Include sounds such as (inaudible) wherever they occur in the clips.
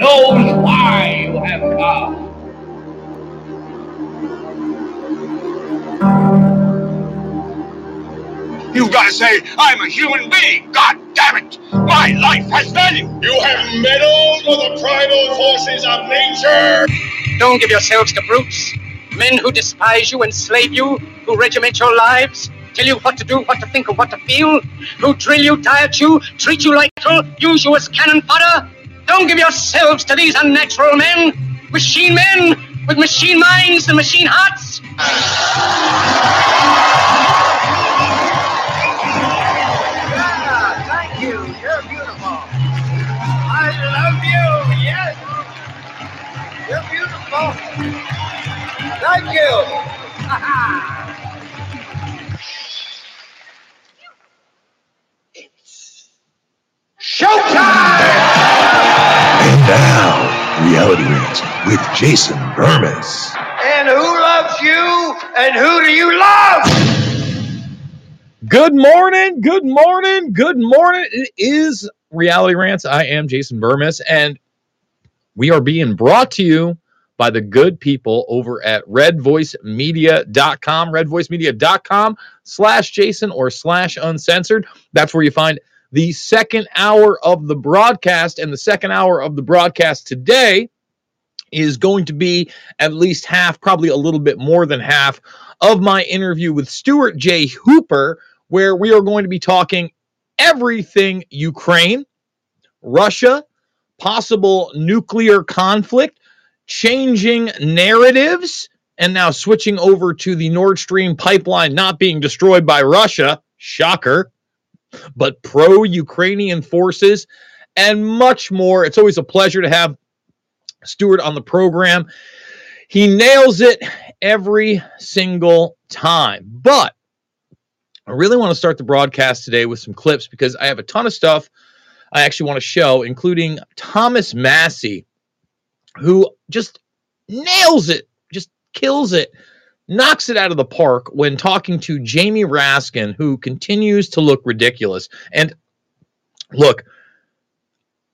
knows why you have come. You've got to say, I'm a human being. God damn it. My life has value. You have meddled with the primal forces of nature. Don't give yourselves to brutes. Men who despise you, enslave you, who regiment your lives, tell you what to do, what to think, and what to feel, who drill you, diet you, treat you like cattle, use you as cannon fodder. Don't give yourselves to these unnatural men, machine men with machine minds and machine hearts. Ah, thank you. You're beautiful. I love you. Yes. You're beautiful. Thank you. And now, Reality Rants with Jason Bermas. And who loves you? And who do you love? Good morning, good morning, good morning. It is Reality Rants. I am Jason Bermas, and we are being brought to you by the good people over at redvoicemedia.com, redvoicemedia.com slash Jason or slash uncensored. That's where you find the second hour of the broadcast, and the second hour of the broadcast today is going to be at least half, probably a little bit more than half, of my interview with Stuart J. Hooper, where we are going to be talking everything Ukraine, Russia, possible nuclear conflict, changing narratives, and now switching over to the Nord Stream pipeline not being destroyed by Russia. Shocker. But pro Ukrainian forces and much more. It's always a pleasure to have Stuart on the program. He nails it every single time. But I really want to start the broadcast today with some clips because I have a ton of stuff I actually want to show, including Thomas Massie, who just nails it, just kills it, knocks it out of the park when talking to Jamie Raskin, who continues to look ridiculous. And look,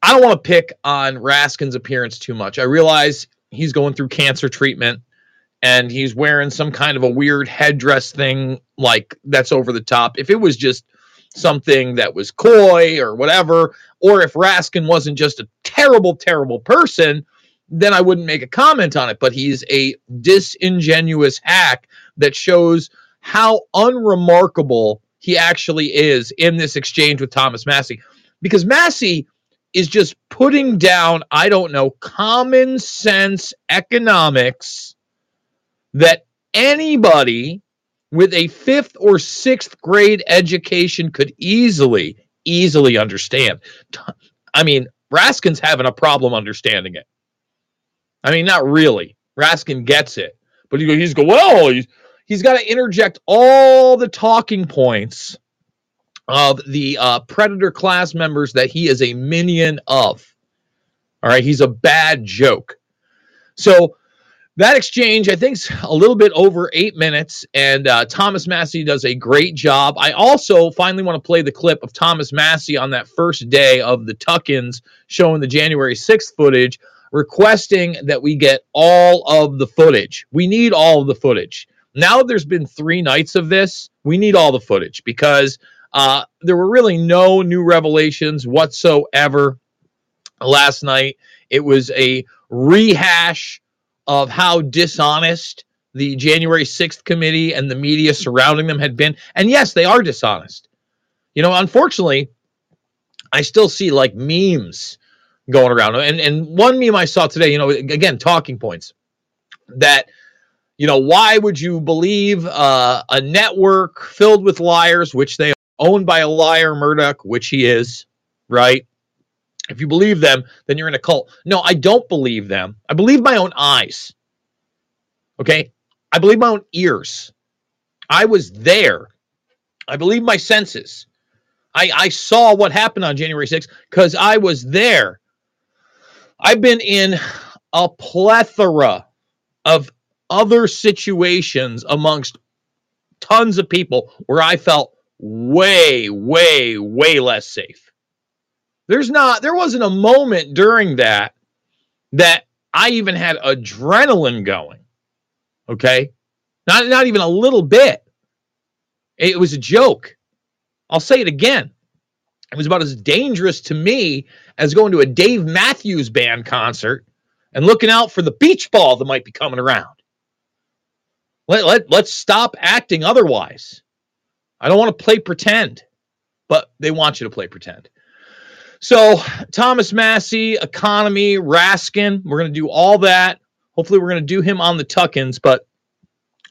I don't want to pick on Raskin's appearance too much. I realize he's going through cancer treatment and he's wearing some kind of a weird headdress thing like that's over the top. If it was just something that was coy or whatever, or if Raskin wasn't just a terrible, terrible person, then I wouldn't make a comment on it. But he's a disingenuous hack that shows how unremarkable he actually is in this exchange with Thomas Massie. Because Massie is just putting down, I don't know, common sense economics that anybody with a fifth or sixth grade education could easily, easily understand. I mean, Raskin's having a problem understanding it. I mean, not really. Raskin gets it, but he, he's go well. He's, he's got to interject all the talking points of the uh, predator class members that he is a minion of. All right, he's a bad joke. So that exchange, I think, is a little bit over eight minutes, and uh, Thomas Massie does a great job. I also finally want to play the clip of Thomas Massie on that first day of the tuck-ins showing the January 6th footage, requesting that we get all of the footage. We need all of the footage. Now there's been three nights of this, we need all the footage because uh, there were really no new revelations whatsoever last night. It was a rehash of how dishonest the January 6th committee and the media surrounding them had been. And yes, they are dishonest. You know, unfortunately, I still see like memes going around. And and one meme I saw today, you know, again, talking points that you know, why would you believe uh, a network filled with liars, which they owned by a liar, Murdoch, which he is, right? If you believe them, then you're in a cult. No, I don't believe them. I believe my own eyes. Okay? I believe my own ears. I was there. I believe my senses. I, I saw what happened on January 6th because I was there. I've been in a plethora of other situations amongst tons of people where I felt way, way, way less safe. There's not, there wasn't a moment during that that I even had adrenaline going. Okay. Not, not even a little bit. It was a joke. I'll say it again. It was about as dangerous to me as going to a Dave Matthews Band concert and looking out for the beach ball that might be coming around. Let, let, let's stop acting otherwise. I don't want to play pretend, but they want you to play pretend. So, Thomas Massie, economy, Raskin, we're going to do all that. Hopefully, we're going to do him on the tuck-ins, but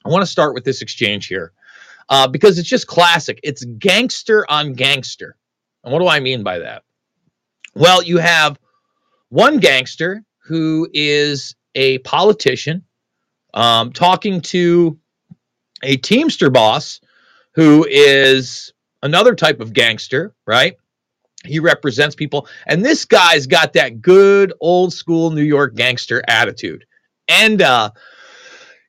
I want to start with this exchange here uh, because it's just classic. It's gangster on gangster. And what do I mean by that? Well, you have one gangster who is a politician um, talking to a Teamster boss who is another type of gangster, right? He represents people. And this guy's got that good old school New York gangster attitude. And uh,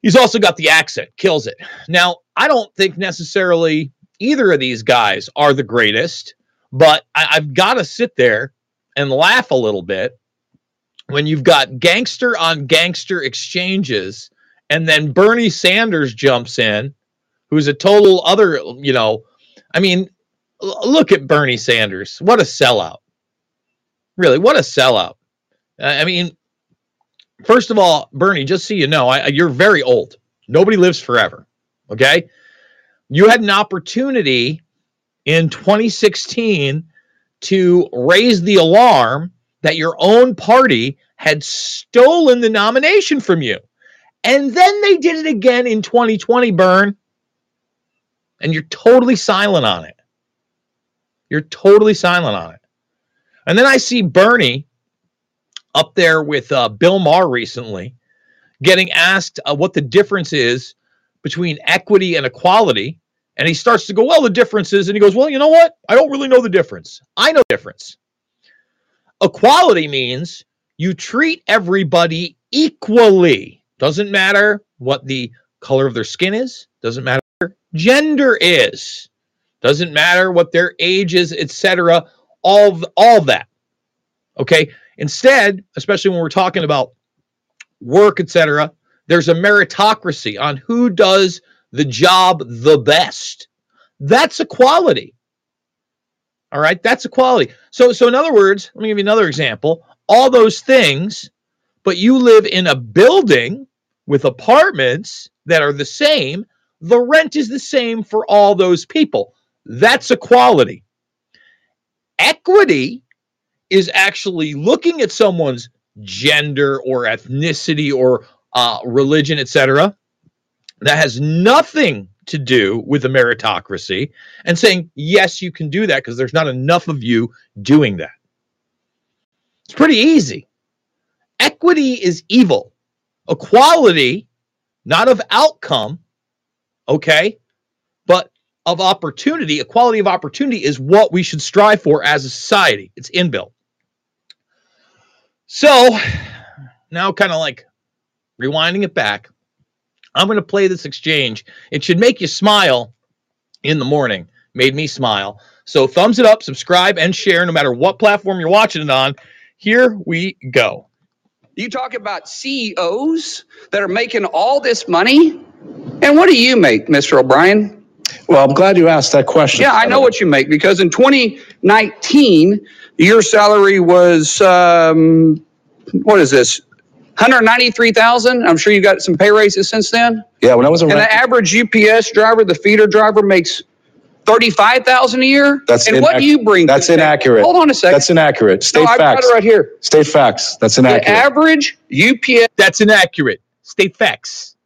he's also got the accent, kills it. Now, I don't think necessarily either of these guys are the greatest, but I, I've got to sit there and laugh a little bit when you've got gangster on gangster exchanges and then Bernie Sanders jumps in, who's a total other, you know, I mean, look at Bernie Sanders. What a sellout. Really, what a sellout. I mean, first of all, Bernie, just so you know, I, you're very old. Nobody lives forever. Okay. You had an opportunity in 2016 to raise the alarm that your own party had stolen the nomination from you. And then they did it again in 2020, Burn. And you're totally silent on it. You're totally silent on it. And then I see Bernie up there with uh, Bill Maher recently getting asked uh, what the difference is between equity and equality. And he starts to go, Well, the difference is, and he goes, Well, you know what? I don't really know the difference. I know difference. Equality means you treat everybody equally. Doesn't matter what the color of their skin is, doesn't matter gender is, doesn't matter what their age is, etc. All all that. Okay. Instead, especially when we're talking about work, etc., there's a meritocracy on who does the job the best. That's equality. All right, that's equality. So, so in other words, let me give you another example. All those things, but you live in a building with apartments that are the same. The rent is the same for all those people. That's equality. Equity is actually looking at someone's gender or ethnicity or uh, religion, etc. That has nothing to do with the meritocracy and saying, yes, you can do that because there's not enough of you doing that. It's pretty easy. Equity is evil. Equality, not of outcome, okay, but of opportunity. Equality of opportunity is what we should strive for as a society. It's inbuilt. So now, kind of like rewinding it back, I'm going to play this exchange. It should make you smile in the morning. Made me smile. So thumbs it up, subscribe, and share no matter what platform you're watching it on. Here we go. You talk about CEOs that are making all this money. And what do you make, Mr. O'Brien? Well, I'm glad you asked that question. Yeah, I know what you make because in 2019, your salary was, um, what is this? 193,000. I'm sure you got some pay raises since then. Yeah, when I was a And rent- the average UPS driver, the feeder driver makes 35,000 a year. That's And what inac- do you bring? to that's the table? inaccurate. Hold on a second. That's inaccurate. State no, I've got facts. it right here. State facts. That's The inaccurate. average UPS That's inaccurate. State facts.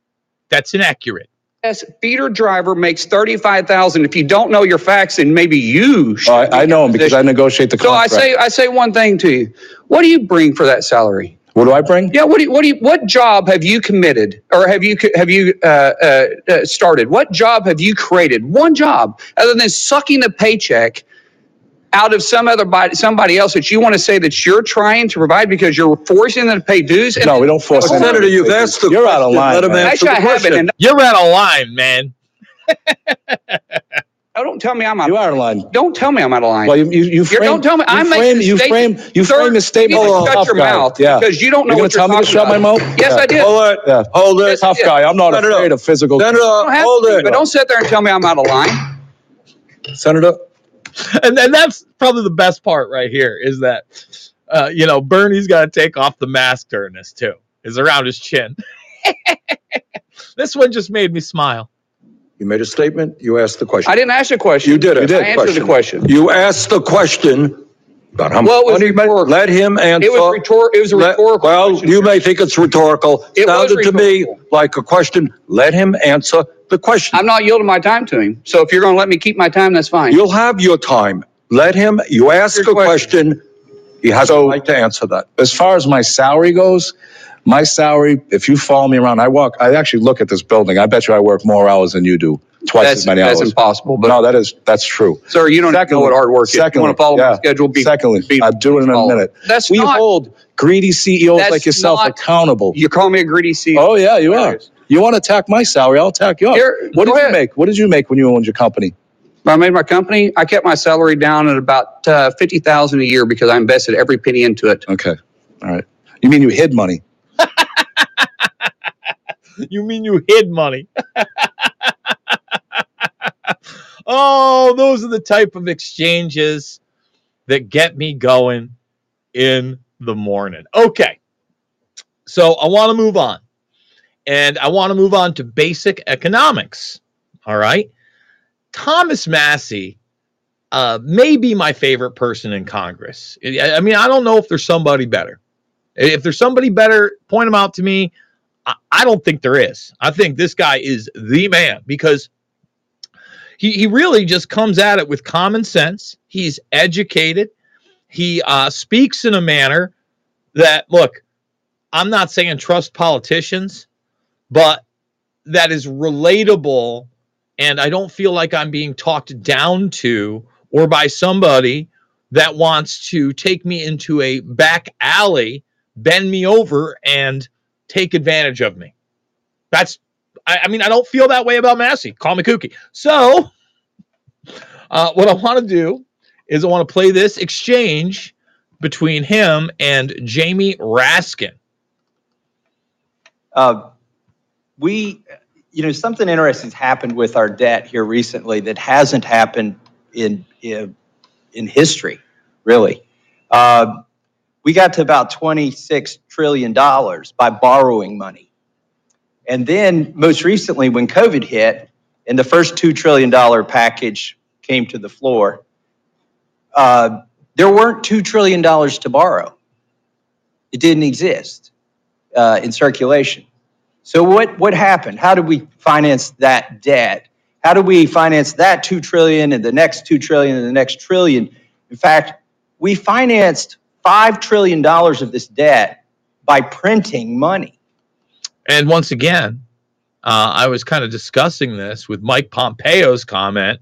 That's inaccurate. Yes, feeder driver makes thirty-five thousand. If you don't know your facts, then maybe you should. Oh, I, I know a him because I negotiate the So I contract. say, I say one thing to you. What do you bring for that salary? What do I bring? Yeah, what do you, what do you, what job have you committed or have you, have you, uh, uh, uh, started? What job have you created? One job other than sucking the paycheck out of some other body, somebody else that you want to say that you're trying to provide because you're forcing them to pay dues? And No, we don't force Well, Senator, to you've asked dues. the You're out of line. Let him man. answer. Actually, the I haven't. question. And You're out of line, man. (laughs) no, don't tell me I'm out. You are out of line. Don't tell me I'm out of line. Well, you, you, you frame, don't tell me- you I'm frame, making a you statement. frame, you Sir, frame the statement you need to shut your guy. mouth yeah. because you don't know You're what gonna you're tell me to shut my mouth? Yes, Yeah. I did. Hold it. Yeah. Hold it. Yes, Tough guy. I'm not Senator, afraid of physical. Senator, don't hold to, it. but don't sit there and tell me I'm out of line. Senator, and, and that's probably the best part right here is that uh, you know Bernie's got to take off the mask during this too. Is around his chin. (laughs) this one just made me smile. You made a statement. You asked the question. I didn't ask a question. You did it. You did. I answered the question. You asked the question about how Well, it much was money. ma- rhetorical. Let him answer. It was rhetor, it was a Let- rhetorical. Well, question, you may think it's rhetorical. It was Sounded to me rhetorical. like a question. Let him answer the question. I'm not yielding my time to him. So if you're going to let me keep my time, that's fine. You'll have your time. Let him, you ask Your a question. He has a right to answer that. as far as my salary goes, my salary, if you follow me around, I walk, I actually look at this building. I bet you I work more hours than you do, twice That's, as many hours. that's impossible. But No, that is, that's true. sir, you don't know Secondly- what hard work is. You want to follow my yeah. schedule? Be, Secondly, be- I'll do it in a follow. minute. That's We not. hold greedy CEOs That's like yourself not- accountable. You call me a greedy CEO. Oh, yeah, you are. You want to attack my salary, I'll attack yours. Here, What go did you ahead. make? What did you make when you owned your company? When I made my company. I kept my salary down at about uh, fifty thousand a year because I invested every penny into it. Okay, all right. You mean you hid money? (laughs) You mean you hid money? (laughs) oh, those are the type of exchanges that get me going in the morning. Okay. So I want to move on. And I want to move on to basic economics. All right. Thomas Massie uh, may be my favorite person in Congress. I I mean, I don't know if there's somebody better. If there's somebody better, point them out to me. I, don't think there is. I think this guy is the man because he, he really just comes at it with common sense. He's educated. He uh, speaks in a manner that, look, I'm not saying trust politicians, but that is relatable. And I don't feel like I'm being talked down to or by somebody that wants to take me into a back alley, bend me over, and take advantage of me. That's, I, I mean, I don't feel that way about Massie. Call me kooky. So, uh, what I want to do is I want to play this exchange between him and Jamie Raskin. Uh, we, you know, something interesting's happened with our debt here recently that hasn't happened in in, in history, really. Uh, we got to about twenty-six trillion dollars by borrowing money, and then most recently, when COVID hit, and the first two trillion dollar package came to the floor, uh, there weren't two trillion dollars to borrow. It didn't exist uh, in circulation. So what, what happened? How did we finance that debt? How do we finance that 2 trillion and the next 2 trillion and the next trillion? In fact, we financed 5 trillion dollars of this debt by printing money. And once again, uh, I was kind of discussing this with Mike Pompeo's comment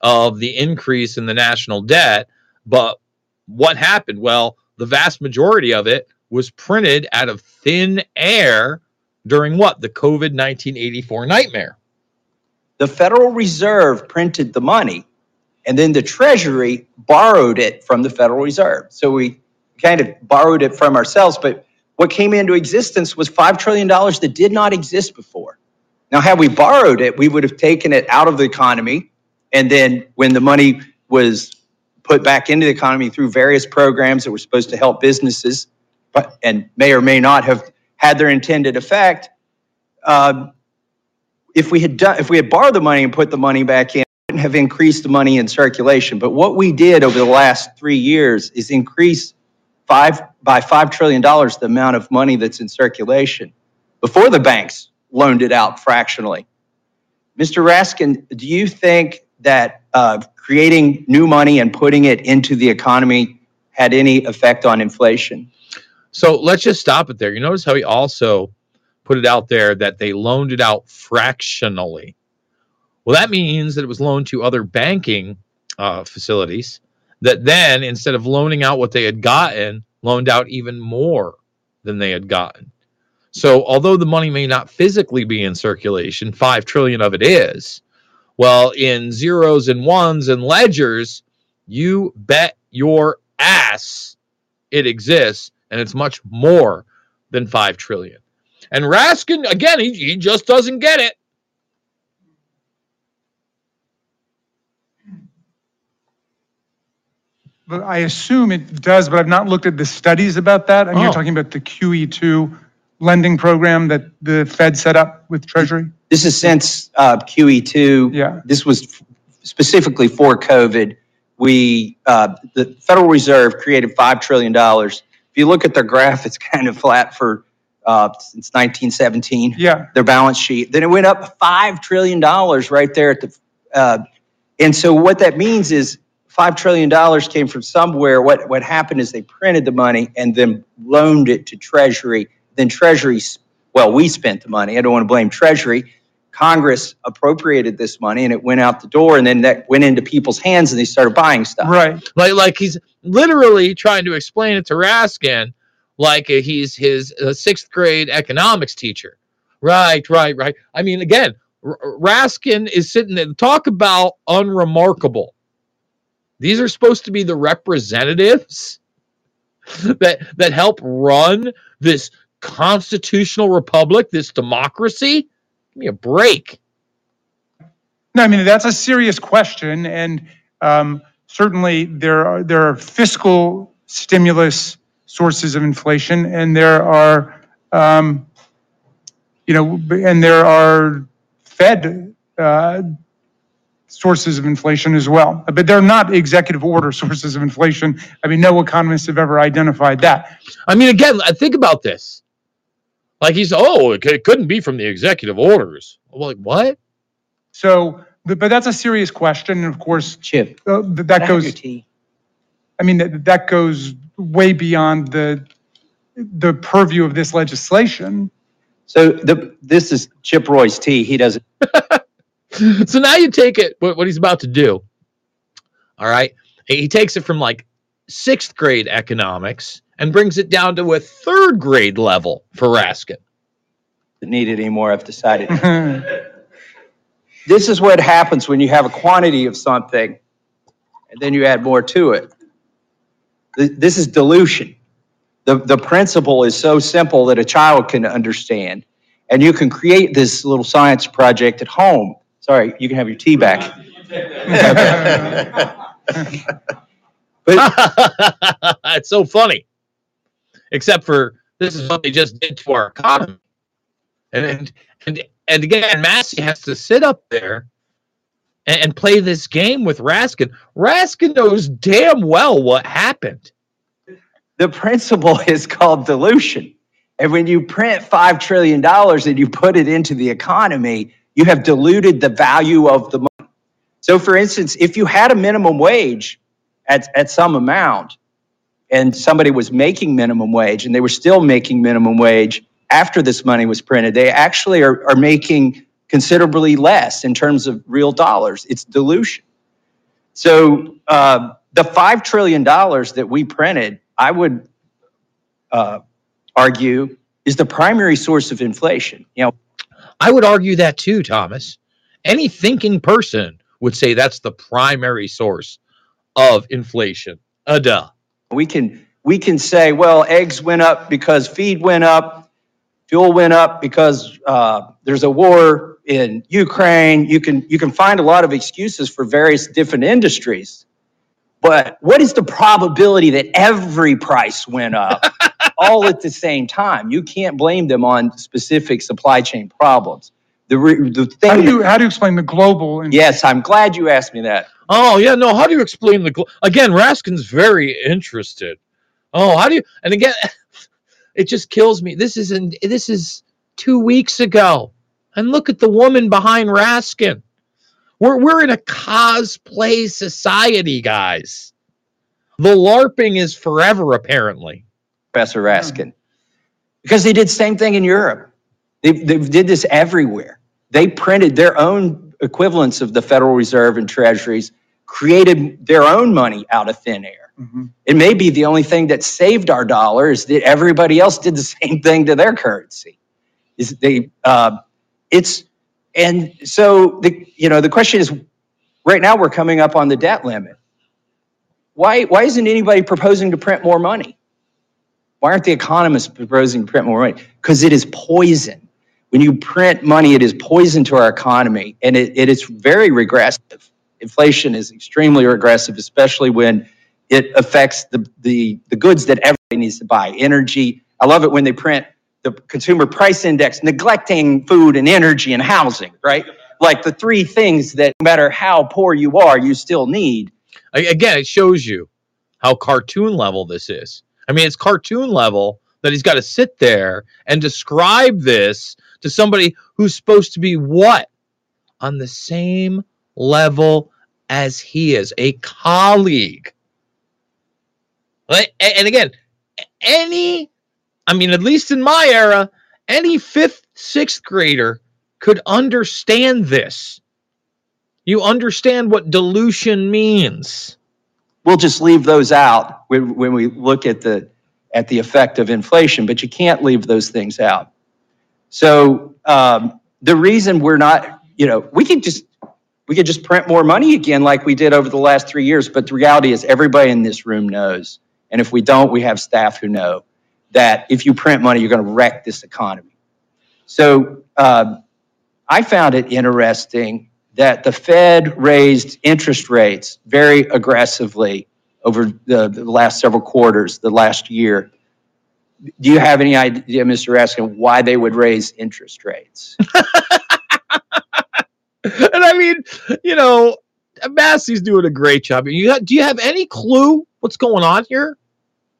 of the increase in the national debt. But what happened? Well, the vast majority of it was printed out of thin air during what? The COVID 1984 nightmare. The Federal Reserve printed the money and then the Treasury borrowed it from the Federal Reserve. So we kind of borrowed it from ourselves, but what came into existence was $5 trillion that did not exist before. Now, had we borrowed it, we would have taken it out of the economy. And then when the money was put back into the economy through various programs that were supposed to help businesses, but, and may or may not have had their intended effect, um, if we had done, if we had borrowed the money and put the money back in, wouldn't have increased the money in circulation. But what we did over the last three years is increase five by five trillion dollars the amount of money that's in circulation before the banks loaned it out fractionally. Mr. Raskin, do you think that uh, creating new money and putting it into the economy had any effect on inflation? So let's just stop it there. You notice how he also put it out there that they loaned it out fractionally. Well, that means that it was loaned to other banking uh, facilities that then, instead of loaning out what they had gotten, loaned out even more than they had gotten. So, although the money may not physically be in circulation, 5 trillion of it is. Well, in zeros and ones and ledgers, you bet your ass it exists and it's much more than 5 trillion. And Raskin, again, he, he just doesn't get it. But I assume it does, but I've not looked at the studies about that. And Oh. you're talking about the QE2 lending program that the Fed set up with Treasury? This is since uh, QE2. Yeah. This was f- specifically for COVID. We, uh, the Federal Reserve created $5 trillion. If you look at their graph, it's (laughs) kind of flat for, uh, since 1917. Yeah. their balance sheet. Then it went up $5 trillion right there at the, uh, and so what that means is $5 trillion came from somewhere. What, what happened is they printed the money and then loaned it to Treasury. Then Treasury, well, we spent the money. I don't want to blame Treasury. Congress appropriated this money and it went out the door and then that went into people's hands and they started buying stuff. Right. Like, like he's literally trying to explain it to Raskin like he's his uh, sixth grade economics teacher. Right, right, right. I mean, again, R- Raskin is sitting there. Talk about unremarkable. These are supposed to be the representatives that that help run this constitutional republic, this democracy. Give me a break. No, I mean, that's a serious question. And um, certainly there are, there are fiscal stimulus sources of inflation and there are, um, you know, and there are Fed uh, sources of inflation as well. But they're not executive order sources of inflation. I mean, no economists have ever identified that. I mean, again, think about this. Like he's, oh, it, c- it couldn't be from the executive orders. I'm like, what? So, but but that's a serious question. And of course, Chip, uh, th- that I have your goes. I mean, that, that goes way beyond the, the purview of this legislation. So the, this is Chip Roy's tea. He doesn't (laughs) (laughs) so now you take it, what, what he's about to do. All right. He he takes it from like sixth grade economics and brings it down to a third grade level for Raskin. need it anymore. I've decided. (laughs) this is what happens when you have a quantity of something and then you add more to it. Th- This is dilution. The, the principle is so simple that a child can understand. And you can create this little science project at home. Sorry, you can have your tea back. (laughs) it's so funny. Except for this is what they just did to our economy. And and and, and again, Massie has to sit up there and, and play this game with Raskin. Raskin knows damn well what happened. The principle is called dilution. And when you print $5 trillion and you put it into the economy, you have diluted the value of the money. So, for instance, if you had a minimum wage at, at some amount and somebody was making minimum wage and they were still making minimum wage after this money was printed, they actually are, are making considerably less in terms of real dollars. It's dilution. So, uh, the $5 trillion that we printed, I would uh, argue, is the primary source of inflation. You know, I would argue that too, Thomas. Any thinking person would say that's the primary source of inflation. Uh, duh. we can we can say, well, eggs went up because feed went up, fuel went up because uh, there's a war in Ukraine. You can you can find a lot of excuses for various different industries. But what is the probability that every price went up (laughs) all at the same time? You can't blame them on specific supply chain problems. The, re- the thing. How do you, how do you explain the global? and- yes, I'm glad you asked me that. Oh yeah, no. How do you explain the gl- again? Raskin's very interested. Oh, how do you? And again, (laughs) it just kills me. This is in, this is two weeks ago. And look at the woman behind Raskin. We're, we're in a cosplay society, guys. The LARPing is forever, apparently. Professor Raskin. Because they did the same thing in Europe. They, they did this everywhere. They printed their own equivalents of the Federal Reserve and treasuries, created their own money out of thin air. It may be the only thing that saved our dollar is that everybody else did the (laughs) same thing to their currency. Is they, uh, it's, and so the, you know, the question is, right now we're coming up on the debt limit. Why, why isn't anybody proposing to print more money? Why aren't the economists proposing to print more money? Because it is poison. When you print money, it is poison to our economy, and it, it is very regressive. Inflation is extremely regressive, especially when it affects the, the, the goods that everybody needs to buy. Energy. I love it when they print the consumer price index, neglecting food and energy and housing, right? Like the three things that no matter how poor you are, you still need. Again, it shows you how cartoon level this is. I mean, it's cartoon level that he's got to sit there and describe this to somebody who's supposed to be what? On the same level as he is, a colleague. And again, any, I mean, at least in my era, any fifth, sixth grader could understand this. You understand what dilution means. We'll just leave those out when, when we look at the at the effect of inflation, but you can't leave those things out. So um, the reason we're not, you know, we could just we could just print more money again like we did over the last three years. But the reality is, everybody in this room knows, and if we don't, we have staff who know that if you print money, you're going to wreck this economy. So um, I found it interesting that the Fed raised interest rates very aggressively over the, the last several quarters, the last year. Do you have any idea, Mr. Raskin, why they would raise interest rates? (laughs) and I mean, you know, Massie's doing a great job. You got, do you have any clue what's going on here,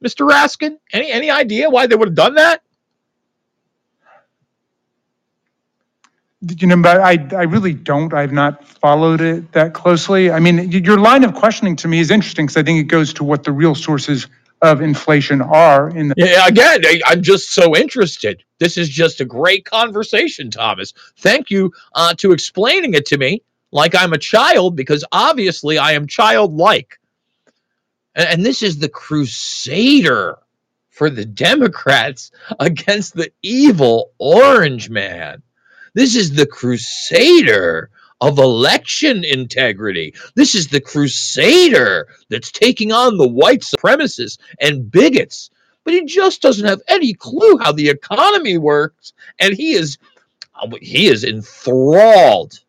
Mr. Raskin? Any any idea why they would have done that? You know, but I, I really don't. I've not followed it that closely. I mean, your line of questioning to me is interesting because I think it goes to what the real sources of inflation are in the Yeah, again, I, I'm just so interested. This is just a great conversation, Thomas. Thank you uh, to explaining it to me like I'm a child because obviously I am childlike. And, and this is the crusader for the Democrats (laughs) against the evil orange man. This is the crusader of election integrity. This is the crusader that's taking on the white supremacists and bigots. But he just doesn't have any clue how the economy works, and he is uh, he is enthralled.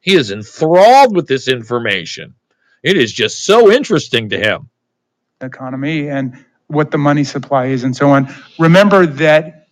He is enthralled with this information. It is just so interesting to him. economy and what the money supply is and so on. Remember that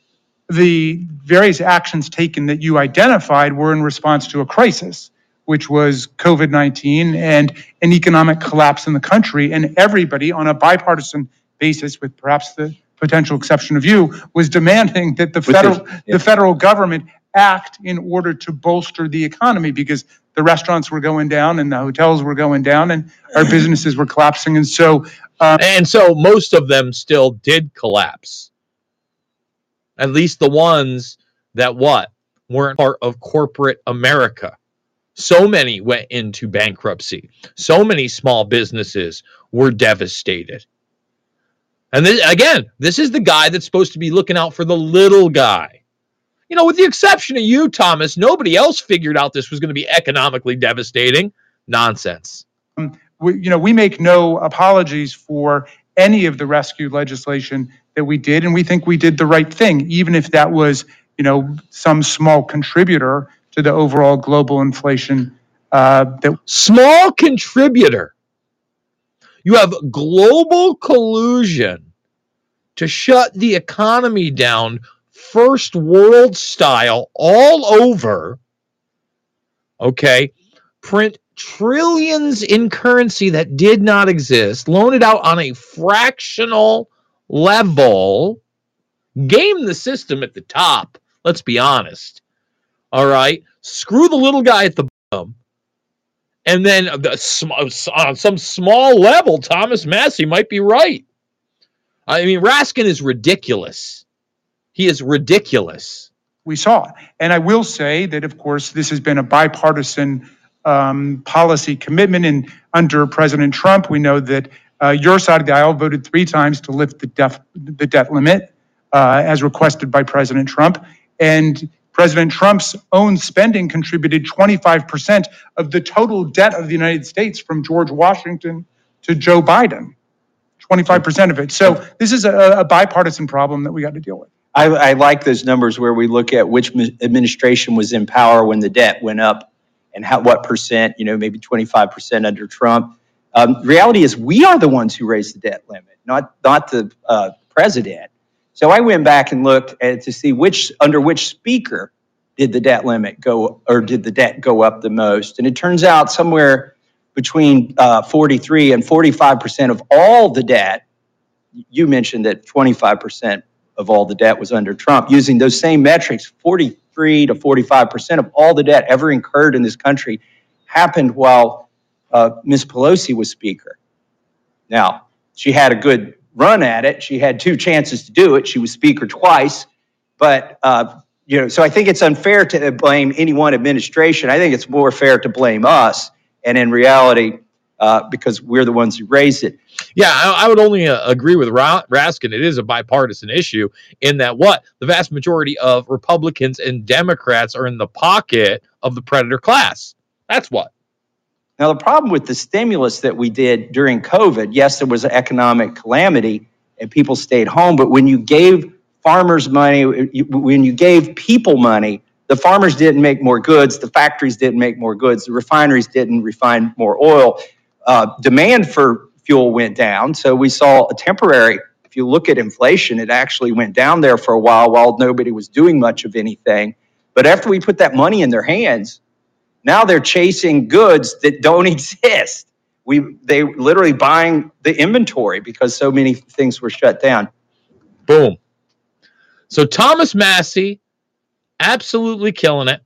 the various actions taken that you identified were in response to a crisis, which was COVID 19 and an economic collapse in the country. And everybody, on a bipartisan basis, with perhaps the potential exception of you, was demanding that the federal, yeah. the federal government act in order to bolster the economy because the restaurants were going down and the hotels were going down and our (laughs) businesses were collapsing. And so uh, And so most of them still did collapse. At least the ones that what weren't part of corporate America. So many went into bankruptcy. So many small businesses were devastated. And this, again, this is the guy that's supposed to be looking out for the little guy. You know, with the exception of you, Thomas, nobody else figured out this was going to be economically devastating. Nonsense. Um, we, you know, we make no apologies for any of the rescue legislation that we did, and we think we did the right thing, even if that was, you know, some small contributor to the overall global inflation uh, that small contributor. You have global collusion to shut the economy down, first world style, all over. Okay. Print trillions in currency that did not exist, loan it out on a fractional level, game the system at the top. Let's be honest. All right. Screw the little guy at the bottom. And then the, on some small level, Thomas Massie might be right. I mean, Raskin is ridiculous. He is ridiculous. we saw. And I will say that, of course, this has been a bipartisan um, policy commitment. And under President Trump, we know that uh, your side of the aisle voted three times to lift the, def- the debt limit uh, as requested by President Trump. And President Trump's own spending contributed 25% of the total debt of the United States from George Washington to Joe Biden. 25% of it. So this is a, a bipartisan problem that we got to deal with. I, I like those numbers where we look at which administration was in power when the debt went up and how, what percent, you know, maybe 25% under Trump. Um, reality is we are the ones who raised the debt limit, not, not the uh, president. So I went back and looked at to see which, under which speaker did the debt limit go, or did the debt go up the most? And it turns out somewhere between uh, 43 and 45% of all the debt, you mentioned that 25% of all the debt was under Trump. Using those same metrics, 43 to 45% of all the debt ever incurred in this country happened while uh, Ms. Pelosi was Speaker. Now, she had a good run at it. She had two chances to do it. She was Speaker twice. But, uh, you know, so I think it's unfair to blame any one administration. I think it's more fair to blame us. And in reality, uh, because we're the ones who raised it. Yeah, I, I would only uh, agree with Ra- Raskin. It is a bipartisan issue in that what the vast majority of Republicans and Democrats are in the pocket of the predator class. That's what. Now, the problem with the stimulus that we did during COVID, yes, there was an economic calamity and people stayed home, but when you gave farmers money, when you gave people money, the farmers didn't make more goods, the factories didn't make more goods, the refineries didn't refine more oil. Uh, demand for fuel went down, so we saw a temporary. If you look at inflation, it actually went down there for a while while nobody was doing much of anything. But after we put that money in their hands, now they're chasing goods that don't (laughs) exist. We they literally buying the inventory because so many things were shut down. Boom. So Thomas Massie, absolutely killing it.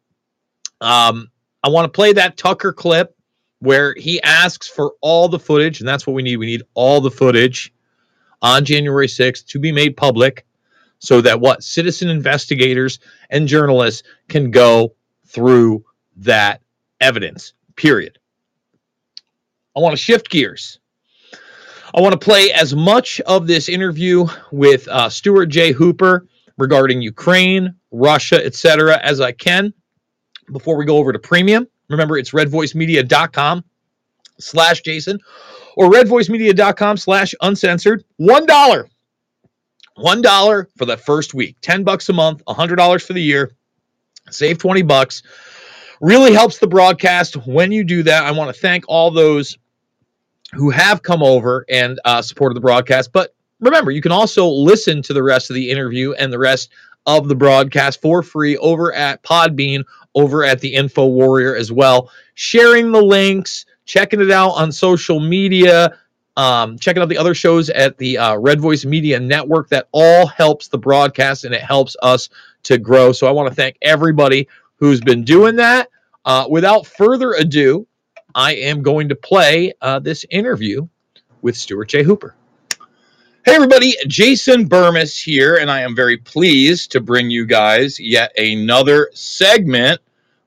Um, I want to play that Tucker clip where he asks for all the footage, and that's what we need. We need all the footage on January 6th to be made public so that what citizen investigators and journalists can go through that evidence. Period. I want to shift gears. I want to play as much of this interview with uh, Stuart J. Hooper regarding Ukraine, Russia, etc., as I can before we go over to premium. Remember, it's redvoicemedia.com slash Jason or redvoicemedia.com slash uncensored. One dollar. One dollar for the first week. Ten bucks a month, hundred dollars for the year. Save 20 bucks. Really helps the broadcast when you do that. I want to thank all those who have come over and uh, supported the broadcast. But remember, you can also listen to the rest of the interview and the rest of the broadcast for free over at Podbean, over at the Info Warrior as well. Sharing the links, checking it out on social media, um, checking out the other shows at the uh, Red Voice Media Network. That all helps the broadcast and it helps us to grow. So I want to thank everybody who's been doing that. Uh, without further ado, I am going to play uh, this interview with Stuart J. Hooper. Hey, everybody, Jason Bermas here, and I am very pleased to bring you guys yet another segment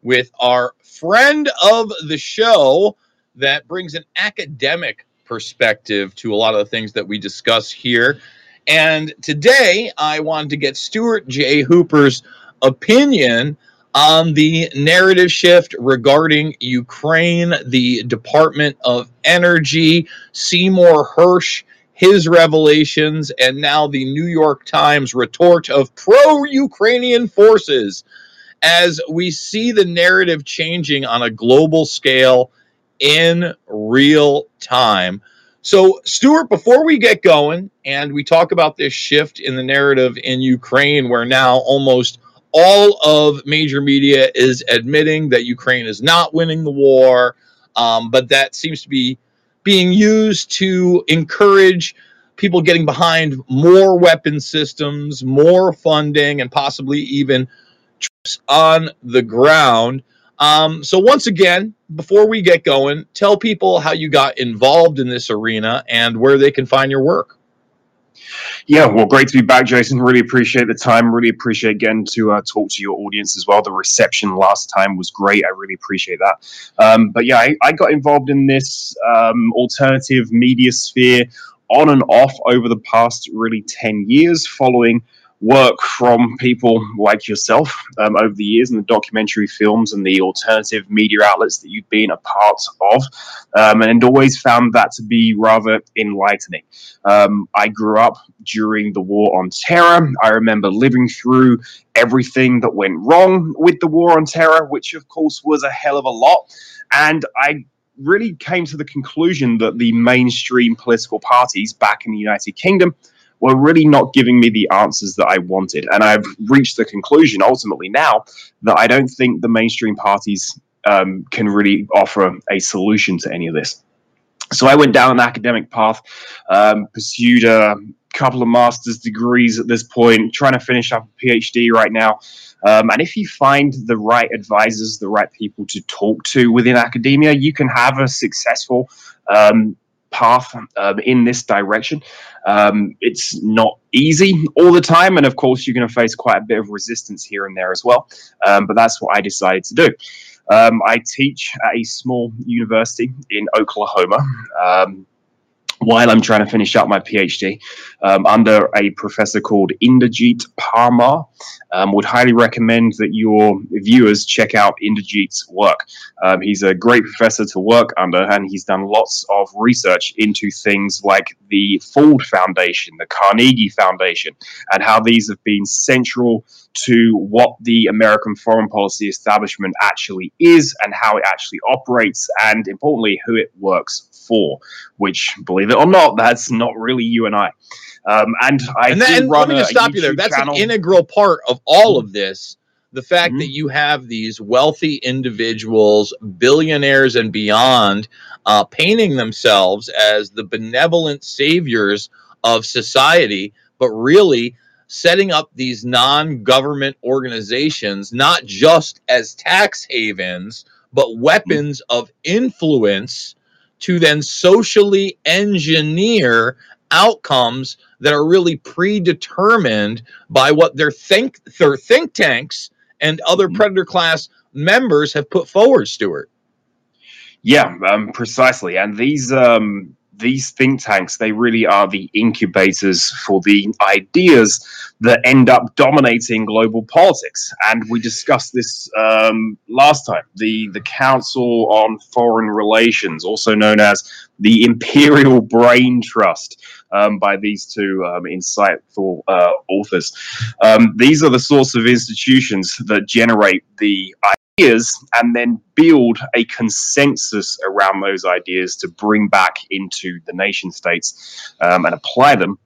with our friend of the show that brings an academic perspective to a lot of the things that we discuss here. And today, I wanted to get Stuart J. Hooper's opinion on the narrative shift regarding Ukraine, the Department of Energy, Seymour Hersh, his revelations, and now the New York Times retort of pro Ukrainian forces as we see the narrative changing on a global scale in real time. So, Stuart, before we get going and we talk about this shift in the narrative in Ukraine, where now almost all of major media is admitting that Ukraine is not winning the war, um, but that seems to be being used to encourage people getting behind more weapon systems, more funding, and possibly even troops on the ground. Um, so once again, before we get going, tell people how you got involved in this arena and where they can find your work. Yeah, well, great to be back, Jason. Really appreciate the time. Really appreciate getting to uh, talk to your audience as well. The reception last time was great. I really appreciate that. Um, but yeah, I, I, got involved in this um, alternative media sphere on and off over the past really 10 years following work from people like yourself um, over the years in the documentary films and the alternative media outlets that you've been a part of, um, and always found that to be rather enlightening. Um, I grew up during the war on terror. I remember living through everything that went wrong with the war on terror, which of course was a hell of a lot. And I really came to the conclusion that the mainstream political parties back in the United Kingdom were really not giving me the answers that I wanted. And I've reached the conclusion ultimately now that I don't think the mainstream parties um, can really offer a solution to any of this. So I went down an academic path, um, pursued a couple of master's degrees at this point, trying to finish up a PhD right now. Um, and if you find the right advisors, the right people to talk to within academia, you can have a successful um, path um, in this direction. Um, it's not easy all the time, and of course, you're going to face quite a bit of resistance here and there as well. Um, but that's what I decided to do. Um, I teach at a small university in Oklahoma. While I'm trying to finish up my PhD um, under a professor called Inderjeet Parmar. Um, would highly recommend that your viewers check out Inderjeet's work. Um, he's a great professor to work under, and he's done lots of research into things like the Ford Foundation, the Carnegie Foundation, and how these have been central to what the American foreign policy establishment actually is and how it actually operates, and importantly, who it works for, which, believe it or not, that's not really you and I. Um, and I and, that, and let me just stop you there. That's channel. an integral part of all of this. The fact mm-hmm. that you have these wealthy individuals, billionaires and beyond, uh, painting themselves as the benevolent saviors of society, but really setting up these non government organizations not just as tax havens, but weapons mm-hmm. of influence to then socially engineer outcomes that are really predetermined by what their think their think tanks and other mm-hmm. predator class members have put forward, Stuart. Yeah, um, precisely. And these um, these think tanks, they really are the incubators for the ideas that end up dominating global politics. And we discussed this um, last time. The, the Council on Foreign Relations, also known as the Imperial Brain Trust, um, by these two um, insightful uh, authors. Um, these are the sorts of institutions that generate the ideas and then build a consensus around those ideas to bring back into the nation states um, and apply them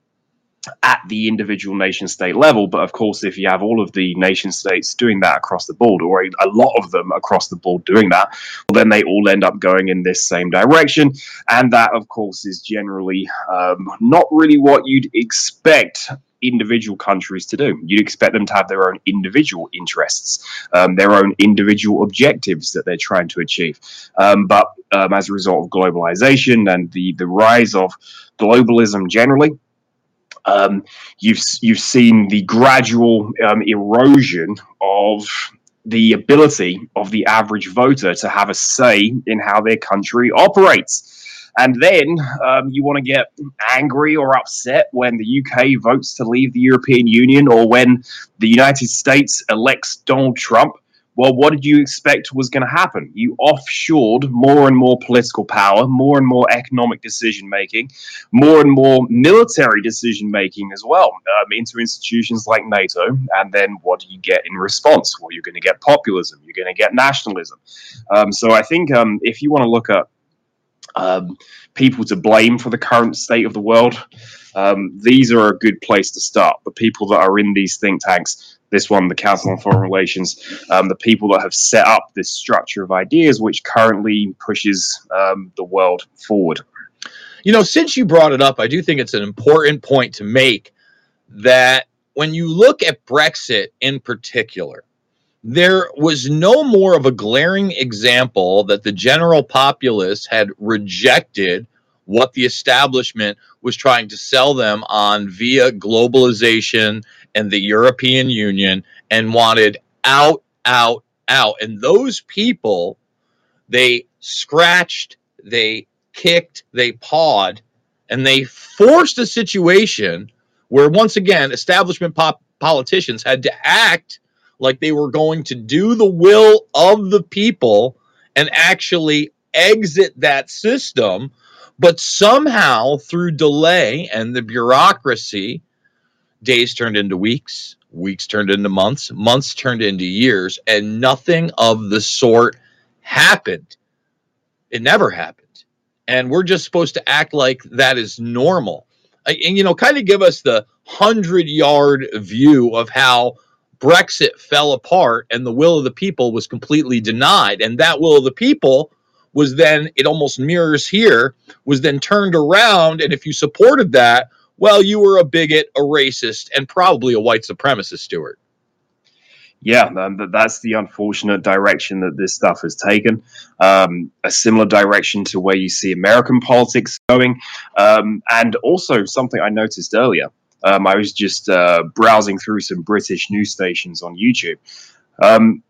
at the individual nation state level. But of course, if you have all of the nation states doing that across the board, or a lot of them across the board doing that, well, then they all end up going in this same direction. And that, of course, is generally um, not really what you'd expect individual countries to do. You'd expect them to have their own individual interests, um, their own individual objectives that they're trying to achieve. Um, but um, as a result of globalization and the, the rise of globalism generally, um, you've you've seen the gradual um, erosion of the ability of the average voter to have a say in how their country operates. And then um, you want to get angry or upset when the UK votes to leave the European Union or when the United States elects Donald Trump. Well, what did you expect was going to happen? You offshored more and more political power, more and more economic decision making, more and more military decision making as well um, into institutions like NATO. And then what do you get in response? Well, you're going to get populism, you're going to get nationalism. Um, so I think um, if you want to look at um, people to blame for the current state of the world, um, these are a good place to start. The people that are in these think tanks, this one, the Council on Foreign Relations, um, the people that have set up this structure of ideas, which currently pushes um, the world forward. You know, since you brought it up, I do think it's an important point to make that when you look at Brexit in particular, there was no more of a glaring example that the general populace had rejected what the establishment was trying to sell them on via globalization and the European Union and wanted out, out, out. And those people, they scratched, they kicked, they pawed, and they forced a situation where, once again, establishment pop- politicians had to act like they were going to do the will of the people and actually exit that system. But somehow, through delay and the bureaucracy, days turned into weeks, weeks turned into months, months turned into years, and nothing of the sort happened. It never happened. And we're just supposed to act like that is normal. And, you know, kind of give us the hundred yard view of how Brexit fell apart and the will of the people was completely denied. And that will of the people was then, it almost mirrors here, was then turned around. And if you supported that, well, you were a bigot, a racist, and probably a white supremacist, Stuart. yeah, th- that's the unfortunate direction that this stuff has taken. Um, a similar direction to where you see American politics going. Um, and also, something I noticed earlier um, I was just uh, browsing through some British news stations on YouTube. Um,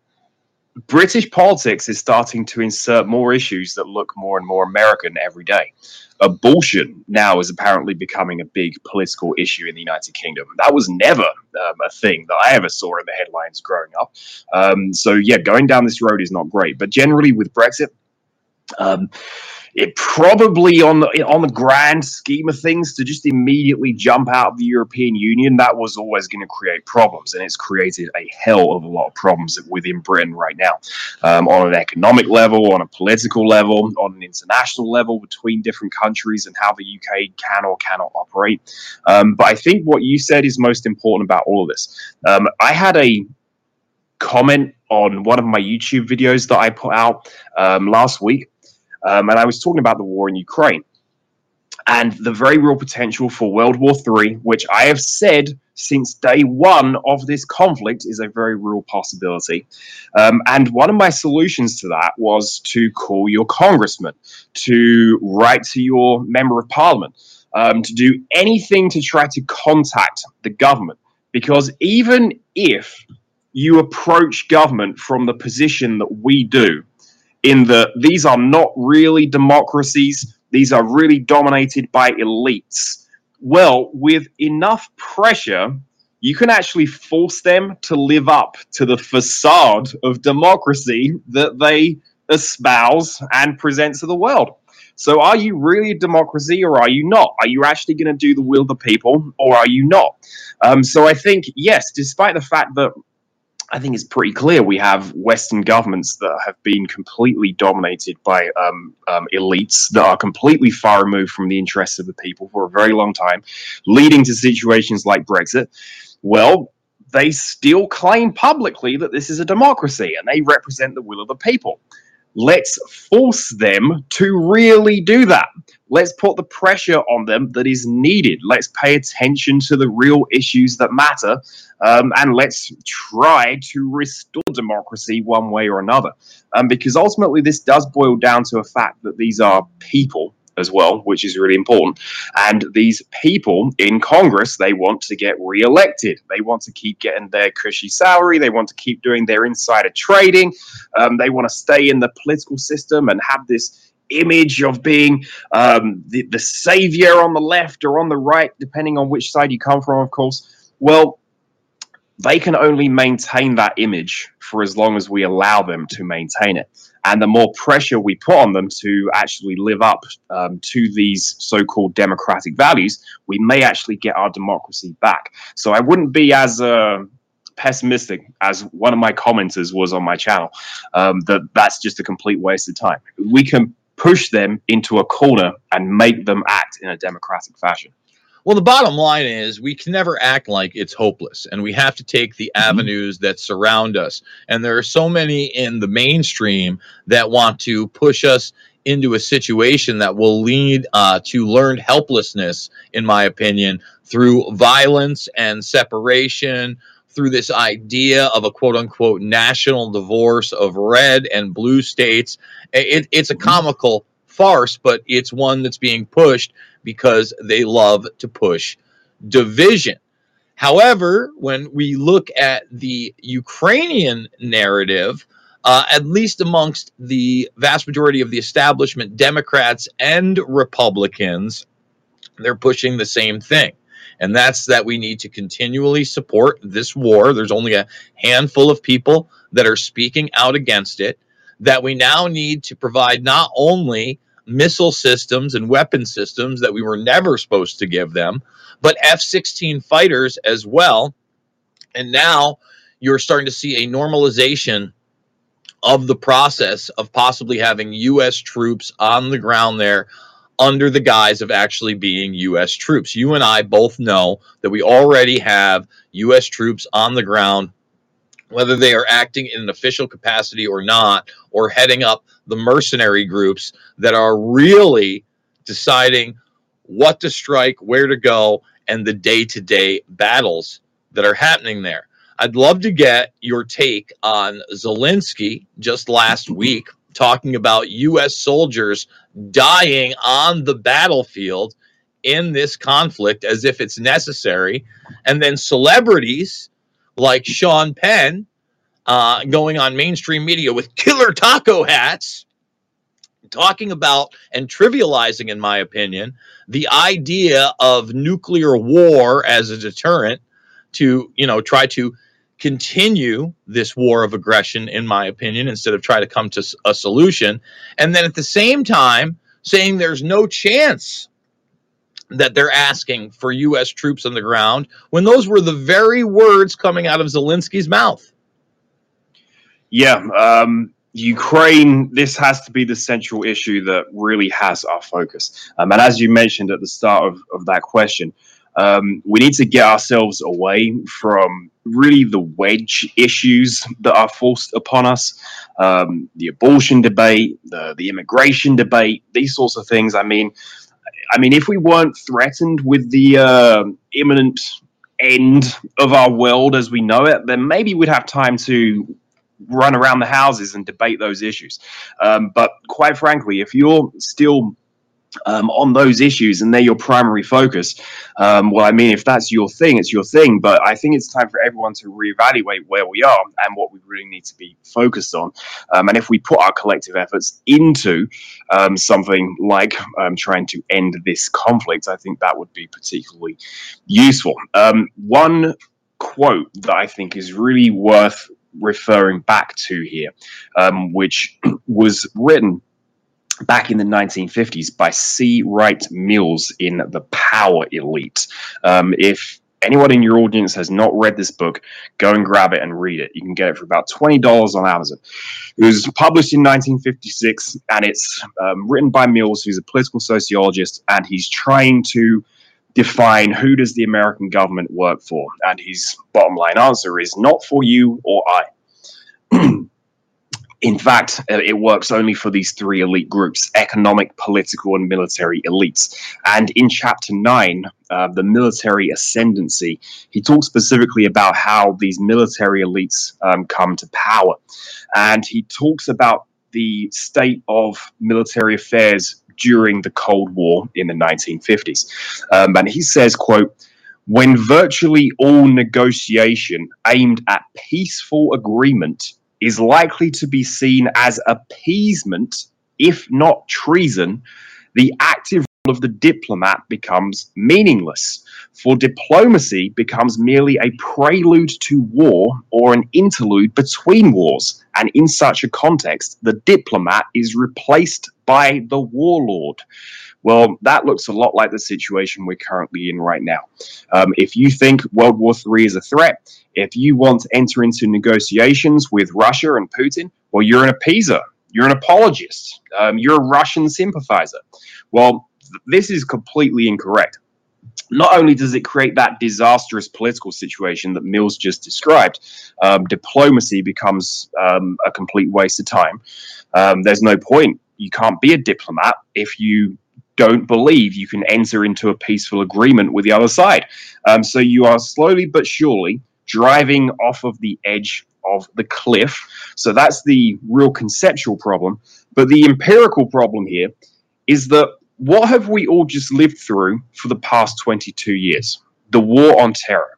British politics is starting to insert more issues that look more and more American every day. Abortion now is apparently becoming a big political issue in the United Kingdom. That was never um, a thing that I ever saw in the headlines growing up. Um, so, yeah, going down this road is not great. But generally, with Brexit, um, it probably on the on the grand scheme of things to just immediately jump out of the European Union that was always going to create problems, and it's created a hell of a lot of problems within Britain right now, um, on an economic level, on a political level, on an international level between different countries and how the UK can or cannot operate. Um, but I think what you said is most important about all of this. Um, I had a comment on one of my YouTube videos that I put out um, last week um, and I was talking about the war in Ukraine and the very real potential for World War III, which I have said since day one of this conflict is a very real possibility. Um, and one of my solutions to that was to call your congressman, to write to your member of parliament, um, to do anything to try to contact the government. Because even if you approach government from the position that we do, in that these are not really democracies, these are really dominated by elites. Well, with enough pressure, you can actually force them to live up to the facade of democracy that they espouse and present to the world. So, are you really a democracy or are you not? Are you actually going to do the will of the people or are you not? Um, so, I think, yes, despite the fact that I think it's pretty clear we have Western governments that have been completely dominated by um, um, elites that are completely far removed from the interests of the people for a very long time, leading to situations like Brexit. Well, they still claim publicly that this is a democracy and they represent the will of the people. Let's force them to really do that. Let's put the pressure on them that is needed. Let's pay attention to the real issues that matter. Um, and let's try to restore democracy one way or another. Um, because ultimately, this does boil down to a fact that these are people as well, which is really important. And these people in Congress, they want to get re-elected. They want to keep getting their cushy salary. They want to keep doing their insider trading. Um, they want to stay in the political system and have this image of being um, the, the savior on the left or on the right, depending on which side you come from, of course. Well, they can only maintain that image for as long as we allow them to maintain it. And the more pressure we put on them to actually live up um, to these so called democratic values, we may actually get our democracy back. So I wouldn't be as. Uh, pessimistic as one of my commenters was on my channel um, that that's just a complete waste of time we can push them into a corner and make them act in a democratic fashion Well, the bottom line is we can never act like it's hopeless, and we have to take the avenues that surround us. And there are so many in the mainstream that want to push us into a situation that will lead uh, to learned helplessness, in my opinion, through violence and separation, through this idea of a quote unquote national divorce of red and blue states. It, it's a comical farce, but it's one that's being pushed because they love to push division. However, when we look at the Ukrainian narrative, uh, at least amongst the vast majority of the establishment, Democrats and Republicans, they're pushing the same thing. And that's that we need to continually support this war. There's only a handful of people that are speaking out against it. That we now need to provide not only missile systems and weapon systems that we were never supposed to give them, but F 16 fighters as well. And now you're starting to see a normalization of the process of possibly having U.S. troops on the ground there under the guise of actually being U.S. troops. You and I both know that we already have U.S. troops on the ground, whether they are acting in an official capacity or not, or heading up the mercenary groups that are really deciding what to strike, where to go, and the day to day battles that are happening there. I'd love to get your take on Zelensky just last week talking about U.S. soldiers dying on the battlefield in this conflict as if it's necessary. And then celebrities like Sean Penn uh, going on mainstream media with killer taco hats talking about and trivializing, in my opinion, the idea of nuclear war as a deterrent to, you know, try to continue this war of aggression, in my opinion, instead of try to come to a solution. And then at the same time, saying there's no chance that they're asking for U.S. troops on the ground when those were the very words coming out of Zelensky's mouth. Yeah, um, Ukraine, this has to be the central issue that really has our focus. Um, and as you mentioned at the start of, of that question, um, we need to get ourselves away from really the wedge issues that are forced upon us um, the abortion debate, the, the immigration debate, these sorts of things. I mean, I mean, if we weren't threatened with the uh, imminent end of our world as we know it, then maybe we'd have time to run around the houses and debate those issues. Um, but quite frankly, if you're still um, on those issues and they're your primary focus. Um, well, I mean, if that's your thing, it's your thing. But I think it's time for everyone to reevaluate where we are and what we really need to be focused on. Um, and if we put our collective efforts into um, something like um, trying to end this conflict, I think that would be particularly useful. Um, one quote that I think is really worth referring back to here, which (clears throat) was written back in the 1950s by C. Wright Mills in The Power Elite. Um, if anyone in your audience has not read this book, go and grab it and read it. You can get it for about $20 on Amazon. It was published in 1956 and it's um, written by Mills, who's a political sociologist, and he's trying to define who does the American government work for. And his bottom line answer is not for you or I. (clears throat) in fact, uh, it works only for these three elite groups economic, political, and military elites. And in chapter nine, uh, the military ascendancy, he talks specifically about how these military elites um, come to power. And he talks about the state of military affairs during the Cold War in the 1950s. Um, and he says, quote, when virtually all negotiation aimed at peaceful agreement is likely to be seen as appeasement, if not treason, the active of the diplomat becomes meaningless. For diplomacy becomes merely a prelude to war or an interlude between wars. And in such a context, the diplomat is replaced by the warlord. Well, that looks a lot like the situation we're currently in right now. Um, if you think World War III is a threat, if you want to enter into negotiations with Russia and Putin, well, you're an appeaser, you're an apologist, um, you're a Russian sympathizer. Well, this is completely incorrect. Not only does it create that disastrous political situation that Mills just described, um, diplomacy becomes um, a complete waste of time. Um, there's no point. You can't be a diplomat if you don't believe you can enter into a peaceful agreement with the other side. Um, so you are slowly but surely driving off of the edge of the cliff. So that's the real conceptual problem. But the empirical problem here is that what have we all just lived through for the past 22 years? The war on terror.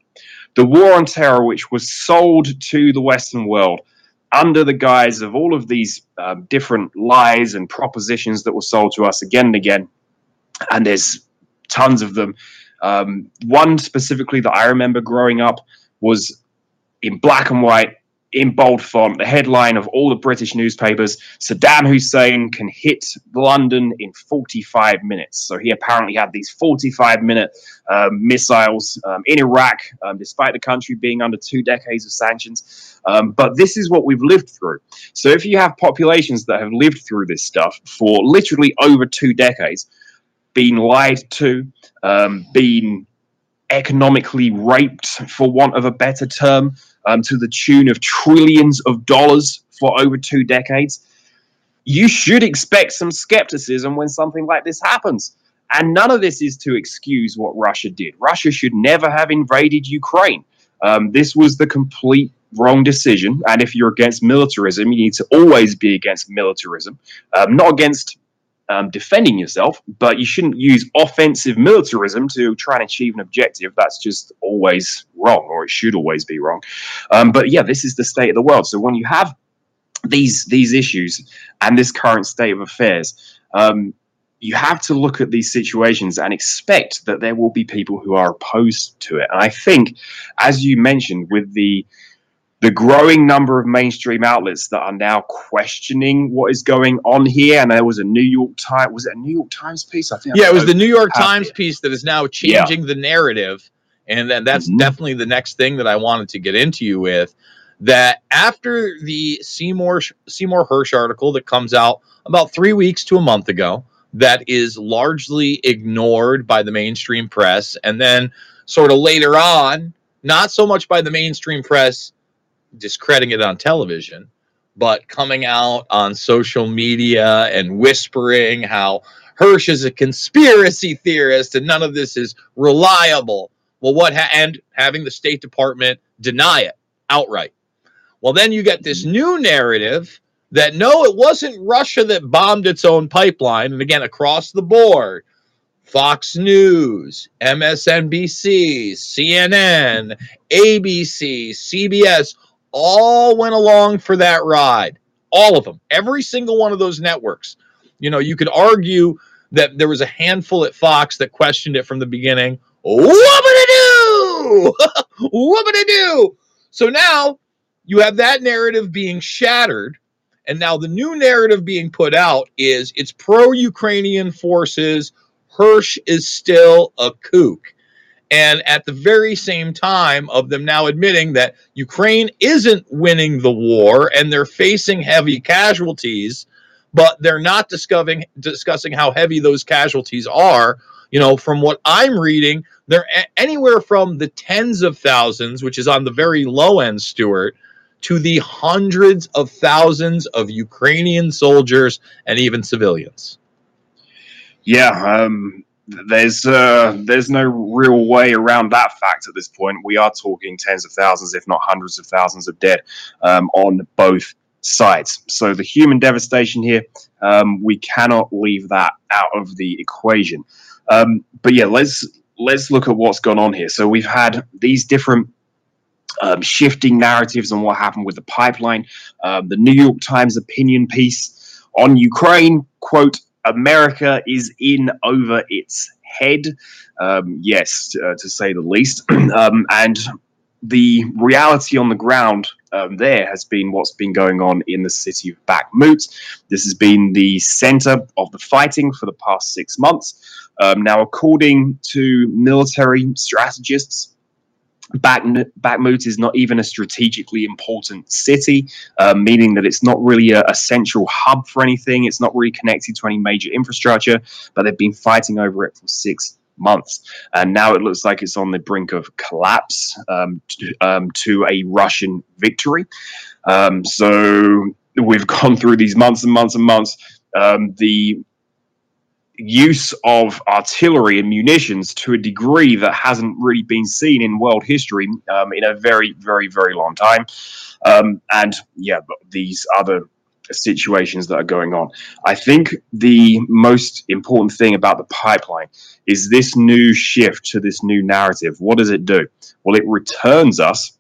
The war on terror, which was sold to the Western world under the guise of all of these um, different lies and propositions that were sold to us again and again. And there's tons of them. Um, one specifically that I remember growing up was in black and white in bold font, the headline of all the British newspapers Saddam Hussein can hit London in 45 minutes. So he apparently had these 45 minute um, missiles um, in Iraq, um, despite the country being under two decades of sanctions. Um, but this is what we've lived through. So if you have populations that have lived through this stuff for literally over two decades, been lied to, um, been economically raped, for want of a better term, um, to the tune of trillions of dollars for over two decades, you should expect some skepticism when something like this happens. And none of this is to excuse what Russia did. Russia should never have invaded Ukraine. Um, this was the complete wrong decision. And if you're against militarism, you need to always be against militarism, um, not against um, defending yourself, but you shouldn't use offensive militarism to try and achieve an objective. That's just always wrong, or it should always be wrong. Um, but yeah, this is the state of the world. So when you have these these issues and this current state of affairs, um, you have to look at these situations and expect that there will be people who are opposed to it. And I think, as you mentioned, with the the growing number of mainstream outlets that are now questioning what is going on here. And there was a New York Times, was it a New York Times piece? I think. Yeah, it was the New York Times piece that is now changing yeah. the narrative. And then that's mm-hmm. definitely the next thing that I wanted to get into you with. That after the Seymour Seymour Hersh article that comes out about three weeks to a month ago, that is largely ignored by the mainstream press, and then sort of later on, not so much by the mainstream press discrediting it on television, but coming out on social media and whispering how Hersh is a conspiracy theorist and none of this is reliable. Well, what ha- and having the State Department deny it outright. Well, then you get this new narrative that no, it wasn't Russia that bombed its own pipeline. And again, across the board, Fox News, MSNBC, CNN, ABC, CBS, all went along for that ride. All of them, every single one of those networks. You know, you could argue that there was a handful at Fox that questioned it from the beginning. Whoopity doo! (laughs) Whoopity doo! So now you have that narrative being shattered. And now the new narrative being put out is it's pro Ukrainian forces. Hersh is still a kook. And at the very same time of them now admitting that Ukraine isn't winning the war and they're facing heavy casualties, but they're not discussing discussing how heavy those casualties are. You know, from what I'm reading, they're a- anywhere from the tens of thousands, which is on the very low end, Stuart, to the hundreds of thousands of Ukrainian soldiers and even civilians. Yeah, um, there's uh, there's no real way around that fact at this point. We are talking tens of thousands, if not hundreds of thousands, of dead um, on both sides. So the human devastation here, um, we cannot leave that out of the equation. Um, but yeah, let's let's look at what's gone on here. So we've had these different um, shifting narratives on what happened with the pipeline. Um, the New York Times opinion piece on Ukraine quote America is in over its head. Um, yes, uh, to say the least. (clears throat) um, and the reality on the ground um, there has been what's been going on in the city of Bakhmut. This has been the center of the fighting for the past six months. Um, now, according to military strategists, Bakhmut is not even a strategically important city, uh, meaning that it's not really a, a, central hub for anything. It's not really connected to any major infrastructure, but they've been fighting over it for six months. And now it looks like it's on the brink of collapse um, to, um, to, a Russian victory. Um, so we've (laughs) gone through these months and months and months. Um, the use of artillery and munitions to a degree that hasn't really been seen in world history um, in a very, very, very long time. Um, and yeah, these other situations that are going on. I think the most important thing about the pipeline is this new shift to this new narrative. What does it do? Well, it returns us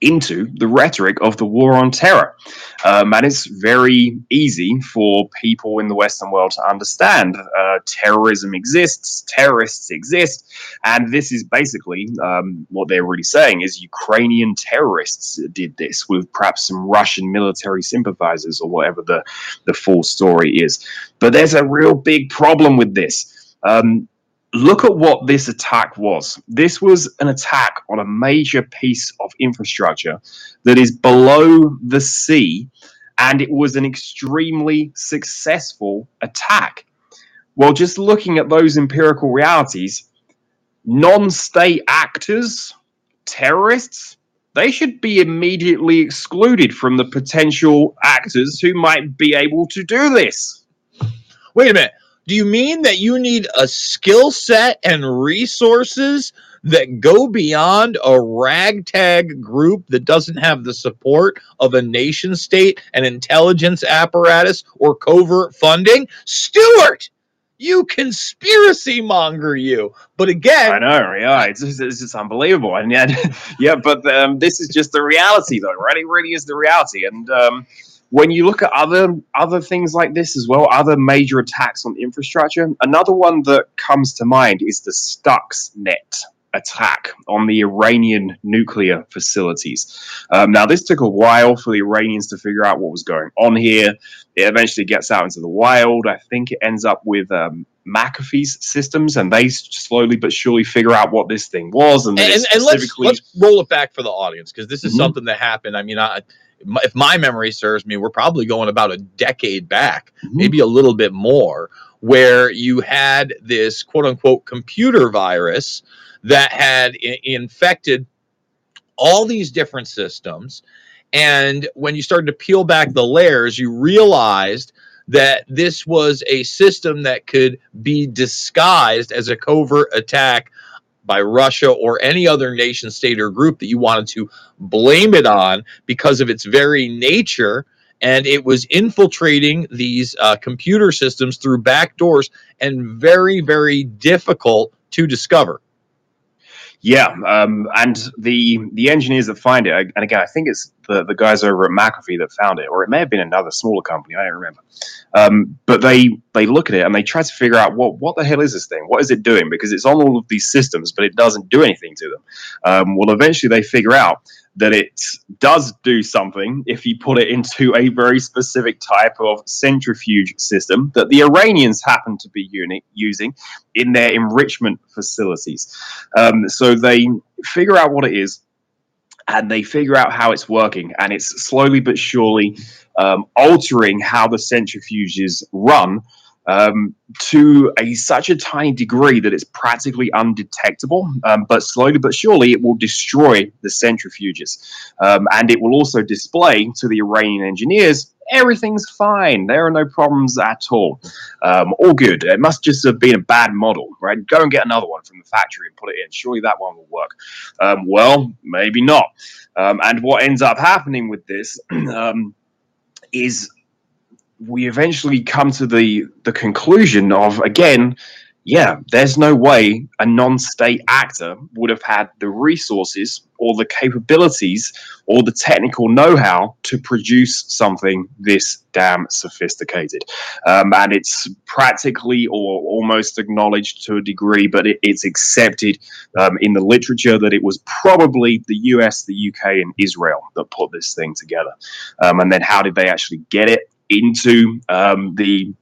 into the rhetoric of the war on terror. Um, and it's very easy for people in the Western world to understand uh, terrorism exists, terrorists exist, and this is basically um, what they're really saying is Ukrainian terrorists did this with perhaps some Russian military sympathizers or whatever the, the full story is. But there's a real big problem with this. Um, look at what this attack was. This was an attack on a major piece of infrastructure that is below the sea, and it was an extremely successful attack. Well, just looking at those empirical realities, non state actors, terrorists, they should be immediately excluded from the potential actors who might be able to do this. Wait a minute. Do you mean that you need a skill set and resources that go beyond a ragtag group that doesn't have the support of a nation state, an intelligence apparatus, or covert funding? Stuart, you conspiracy monger, you. But again, I know, yeah, it's just, it's just unbelievable, and yet, (laughs) yeah, but um, this is just the reality, though, right? It really is the reality, and um, when you look at other other things like this as well, other major attacks on infrastructure, another one that comes to mind is the Stuxnet attack on the Iranian nuclear facilities. Um, now, this took a while for the Iranians to figure out what was going on here. It eventually gets out into the wild. I think it ends up with um, McAfee's systems, and they slowly but surely figure out what this thing was. And, and, and, and let's, let's roll it back for the audience because this is mm-hmm. something that happened. I mean, I if my memory serves me, we're probably going about a decade back, mm-hmm. maybe a little bit more, where you had this quote unquote computer virus that had I- infected all these different systems. And when you started to peel back the layers, you realized that this was a system that could be disguised as a covert attack by Russia or any other nation, state, or group that you wanted to blame it on because of its very nature. And it was infiltrating these uh, computer systems through back doors and very, very difficult to discover. Yeah, um, and the the engineers that find it, and again, I think it's the, the guys over at McAfee that found it, or it may have been another smaller company. I don't remember. Um, but they they look at it and they try to figure out what what the hell is this thing? What is it doing? Because it's on all of these systems, but it doesn't do anything to them. Um, well, eventually they figure out that it does do something if you put it into a very specific type of centrifuge system that the Iranians happen to be uni- using in their enrichment facilities. Um, so they figure out what it is and they figure out how it's working, and it's slowly but surely um, altering how the centrifuges run um, to a such a tiny degree that it's practically undetectable. Um, but slowly but surely, it will destroy the centrifuges, um, and it will also display to the Iranian engineers everything's fine. There are no problems at all. Um, all good. It must just have been a bad model, right? Go and get another one from the factory and put it in. Surely that one will work. Um, well, maybe not. Um, and what ends up happening with this (clears throat) um, is we eventually come to the the conclusion of again yeah, there's no way a non state actor would have had the resources or the capabilities or the technical know how to produce something this damn sophisticated. Um, and it's practically or almost acknowledged to a degree, but it, it's accepted um, in the literature that it was probably the US, the UK, and Israel that put this thing together. Um, and then how did they actually get it? Into um, the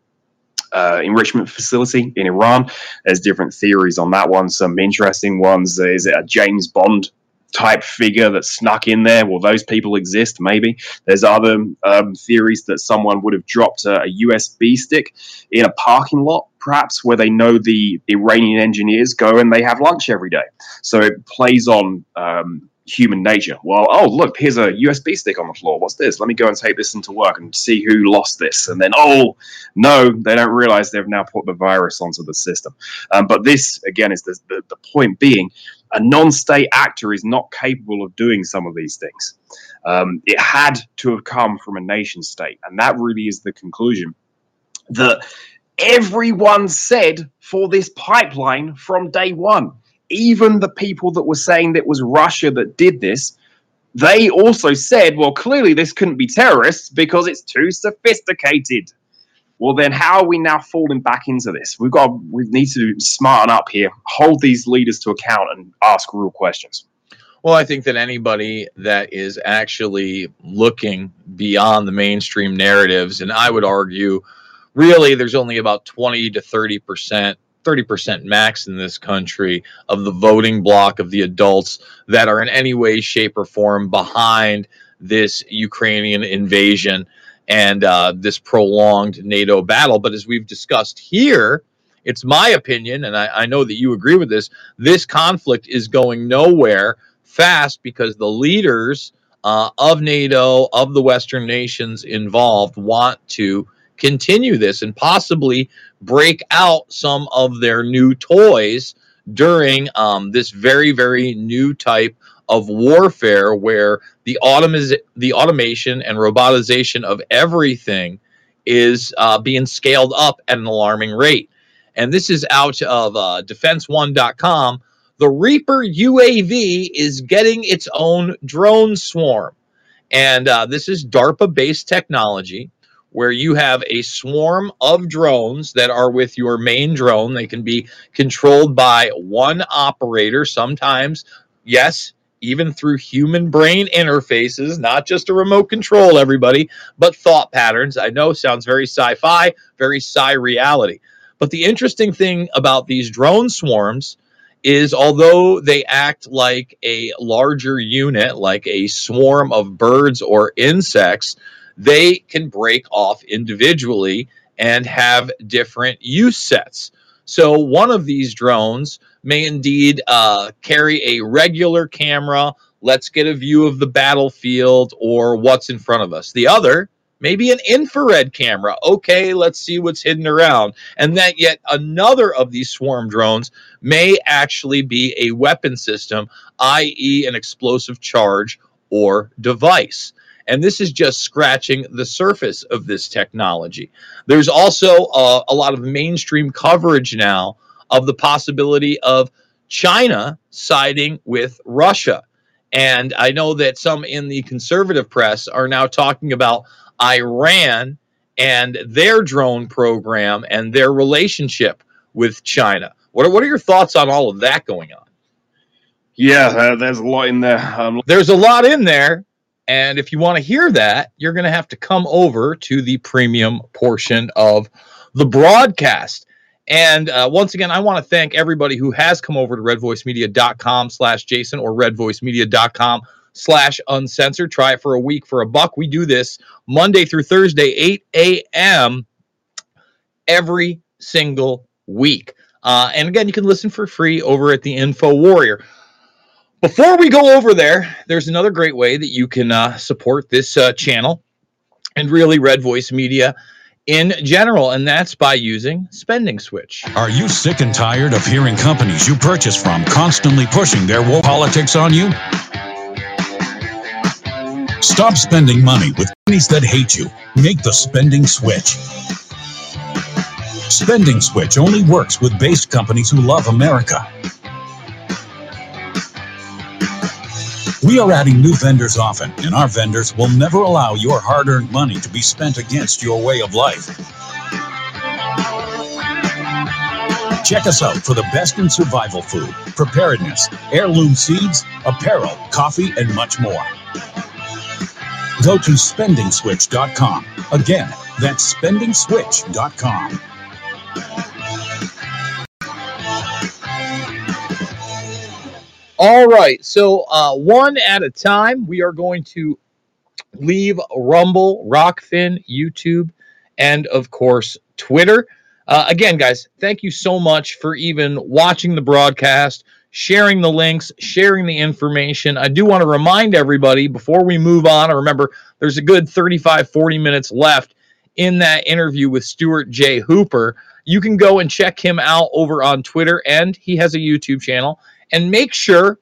uh, enrichment facility in Iran. There's different theories on that one. Some interesting ones. Is it a James Bond type figure that snuck in there? Will those people exist? Maybe. There's other um, theories that someone would have dropped a, a, USB stick in a parking lot, perhaps where they know the Iranian engineers go and they have lunch every day. So it plays on um, human nature. Well, oh look, here's a USB stick on the floor. What's this? Let me go and take this into work and see who lost this. And then oh no, they don't realize they've now put the virus onto the system. Um, but this again is the, the the point being a non-state actor is not capable of doing some of these things. Um, it had to have come from a nation state, and that really is the conclusion that everyone said for this pipeline from day one. Even the people that were saying that it was Russia that did this, they also said, well, clearly this couldn't be terrorists because it's too sophisticated. Well, then how are we now falling back into this? We've got we need to smarten up here, hold these leaders to account, and ask real questions. Well, I think that anybody that is actually looking beyond the mainstream narratives, and I would argue, really, there's only about 20 to 30 percent 30% max in this country of the voting block of the adults that are in any way, shape, or form behind this Ukrainian invasion and uh, this prolonged NATO battle. But as we've discussed here, it's my opinion, and I, I know that you agree with this, this conflict is going nowhere fast because the leaders uh, of NATO, of the Western nations involved, want to continue this and possibly break out some of their new toys during um, this very, very new type of warfare where the automiz- the automation and robotization of everything is uh, being scaled up at an alarming rate. And this is out of uh, defense1.com. The Reaper UAV is getting its own drone swarm. And uh, this is DARPA based technology where you have a swarm of drones that are with your main drone. They can be controlled by one operator, sometimes, yes, even through human brain interfaces, not just a remote control, everybody, but thought patterns. I know sounds very sci fi, very sci reality. But the interesting thing about these drone swarms is although they act like a larger unit, like a swarm of birds or insects, they can break off individually and have different use sets. So one of these drones may indeed uh, carry a regular camera. Let's get a view of the battlefield or what's in front of us. The other, maybe an infrared camera. Okay, let's see what's hidden around. And that yet another of these swarm drones may actually be a weapon system, i.e., an explosive charge or device. And this is just scratching the surface of this technology. There's also uh, a lot of mainstream coverage now of the possibility of China siding with Russia. And I know that some in the conservative press are now talking about Iran and their drone program and their relationship with China. What are, what are your thoughts on all of that going on? Yeah, uh, there's a lot in there. Um, There's a lot in there. And if you want to hear that, you're going to have to come over to the premium portion of the broadcast. And uh, once again, I want to thank everybody who has come over to redvoicemedia.com slash Jason or redvoicemedia.com slash uncensored. Try it for a week for a buck. We do this Monday through Thursday, 8 a.m. every single week. Uh, and again, you can listen for free over at the Info Warrior. Before we go over there, there's another great way that you can uh, support this uh, channel and really Red Voice Media in general, and that's by using Spending Switch. Are you sick and tired of hearing companies you purchase from constantly pushing their woke politics on you? Stop spending money with companies that hate you. Make the spending switch. Spending Switch only works with based companies who love America. We are adding new vendors often, and our vendors will never allow your hard earned money to be spent against your way of life. Check us out for the best in survival food, preparedness, heirloom seeds, apparel, coffee, and much more. Go to spendingswitch.com. Again, that's spendingswitch.com. All right. So, uh, one at a time, we are going to leave Rumble, Rokfin, YouTube, and of course, Twitter. Uh, again, guys, thank you so much for even watching the broadcast, sharing the links, sharing the information. I do want to remind everybody before we move on, and remember, there's a good 35, 40 minutes left in that interview with Stuart J. Hooper. You can go and check him out over on Twitter, and he has a YouTube channel. And make sure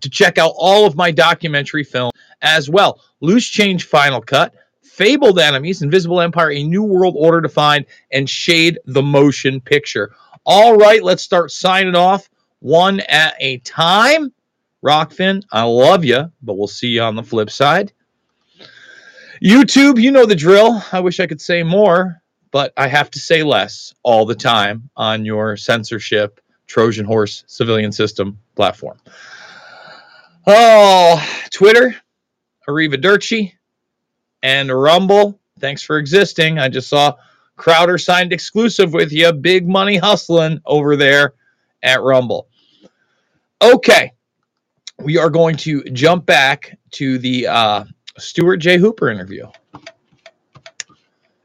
to check out all of my documentary films as well. Loose Change Final Cut, Fabled Enemies, Invisible Empire, A New World Order Defined, and Shade the Motion Picture. All right, let's start signing off one at a time. Rokfin, I love you, but we'll see you on the flip side. YouTube, you know the drill. I wish I could say more, but I have to say less all the time on your censorship Trojan horse civilian system platform. Oh, Twitter, Arrivederci, and Rumble. Thanks for existing. I just saw Crowder signed exclusive with you. Big money hustling over there at Rumble. Okay, we are going to jump back to the uh, Stuart J. Hooper interview.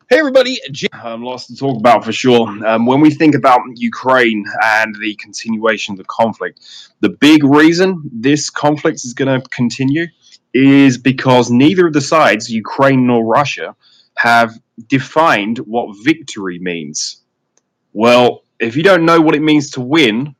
Hey, everybody. Um, lots to talk about for sure. Um, when we think about Ukraine and the continuation of the conflict, the big reason this conflict is going to continue is because neither of the sides, Ukraine nor Russia, have defined what victory means. Well, if you don't know what it means to win,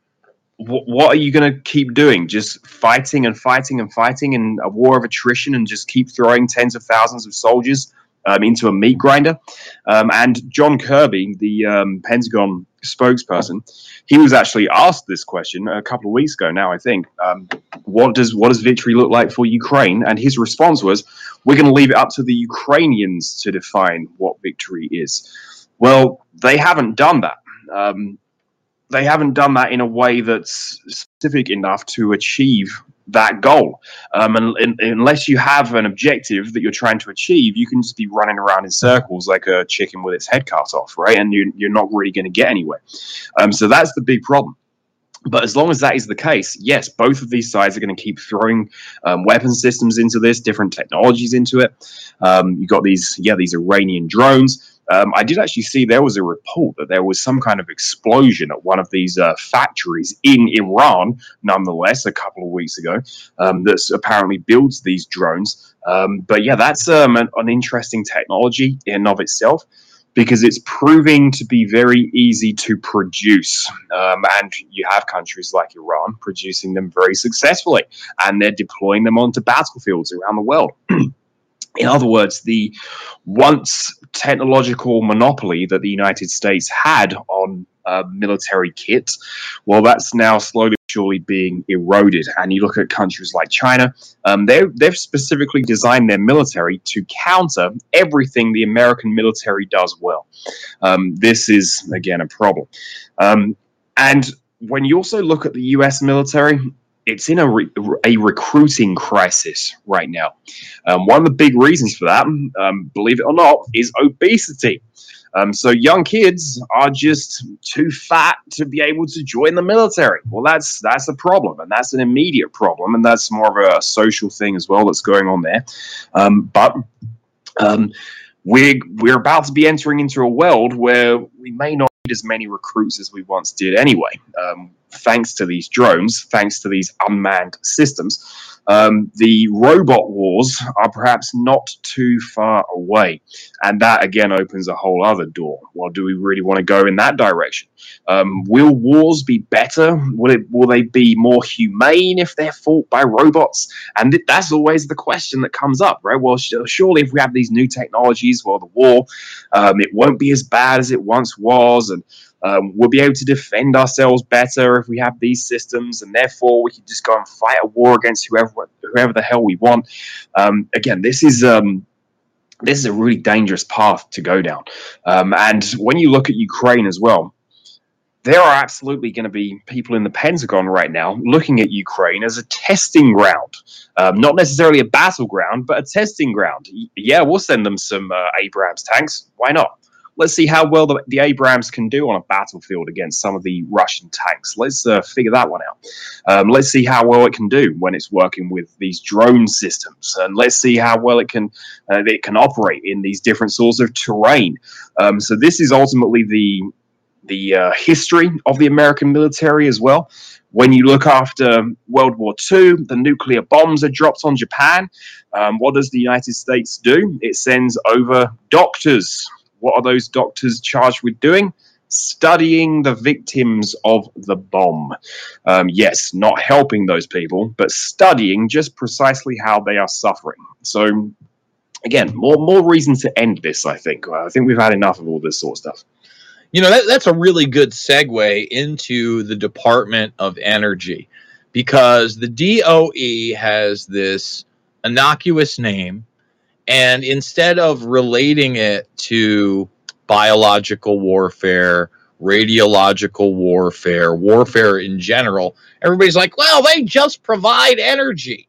wh- what are you going to keep doing? Just fighting and fighting and fighting in a war of attrition and just keep throwing tens of thousands of soldiers um, into a meat grinder? Um, and John Kirby, the um, Pentagon spokesperson, he was actually asked this question a couple of weeks ago now, I think. Um, what does what does victory look like for Ukraine? And his response was, "We're going to leave it up to the Ukrainians to define what victory is." Well, they haven't done that. Um, they haven't done that in a way that's specific enough to achieve that goal. Um, and, and unless you have an objective that you're trying to achieve, you can just be running around in circles like a chicken with its head cut off, right? And you, you're not really going to get anywhere. Um, so that's the big problem. But as long as that is the case, yes, both of these sides are going to keep throwing um, weapon systems into this, different technologies into it. Um, you got these, yeah, these Iranian drones. Um, I did actually see there was a report that there was some kind of explosion at one of these uh, factories in Iran, nonetheless, a couple of weeks ago, um, that apparently builds these drones. Um, but yeah, that's um, an, an interesting technology in and of itself because it's proving to be very easy to produce. Um, and you have countries like Iran producing them very successfully, and they're deploying them onto battlefields around the world. (clears throat) In other words, the once technological monopoly that the United States had on uh, military kit, well, that's now slowly surely being eroded. And you look at countries like China, um, they they've specifically designed their military to counter everything the American military does well. Um, this is again a problem. Um, and when you also look at the U.S. military, it's in a, re- a recruiting crisis right now. Um, one of the big reasons for that, um, believe it or not, is obesity. Um, so young kids are just too fat to be able to join the military. Well, that's that's a problem, and that's an immediate problem, and that's more of a social thing as well that's going on there. Um, but um, we're we're about to be entering into a world where we may not need as many recruits as we once did anyway. Um, thanks to these drones, thanks to these unmanned systems, um, the robot wars are perhaps not too far away, and that again opens a whole other door. Well, do we really want to go in that direction? Um, will wars be better? Will it? Will they be more humane if they're fought by robots? And th- that's always the question that comes up, right? Well, sh- surely if we have these new technologies, well, the war, um, it won't be as bad as it once was, and um, we'll be able to defend ourselves better if we have these systems, and therefore we can just go and fight a war against whoever whoever the hell we want. Um, again, this is um, this is a really dangerous path to go down. Um, and when you look at Ukraine as well, there are absolutely going to be people in the Pentagon right now looking at Ukraine as a testing ground, um, not necessarily a battleground, but a testing ground. Yeah, we'll send them some uh, Abrams tanks. Why not? Let's see how well the, the Abrams can do on a battlefield against some of the Russian tanks. Let's uh, figure that one out. Um, let's see how well it can do when it's working with these drone systems, and let's see how well it can uh, it can operate in these different sorts of terrain. Um, so this is ultimately the the uh, history of the American military as well. When you look after World War II, the nuclear bombs are dropped on Japan. Um, what does the United States do? It sends over doctors. What are those doctors charged with doing? Studying the victims of the bomb. Um, yes, not helping those people, but studying just precisely how they are suffering. So, again, more more reason to end this. I think. I think we've had enough of all this sort of stuff. You know, that, that's a really good segue into the Department of Energy because the DOE has this innocuous name. And instead of relating it to biological warfare, radiological warfare, warfare in general, everybody's like, well, they just provide energy.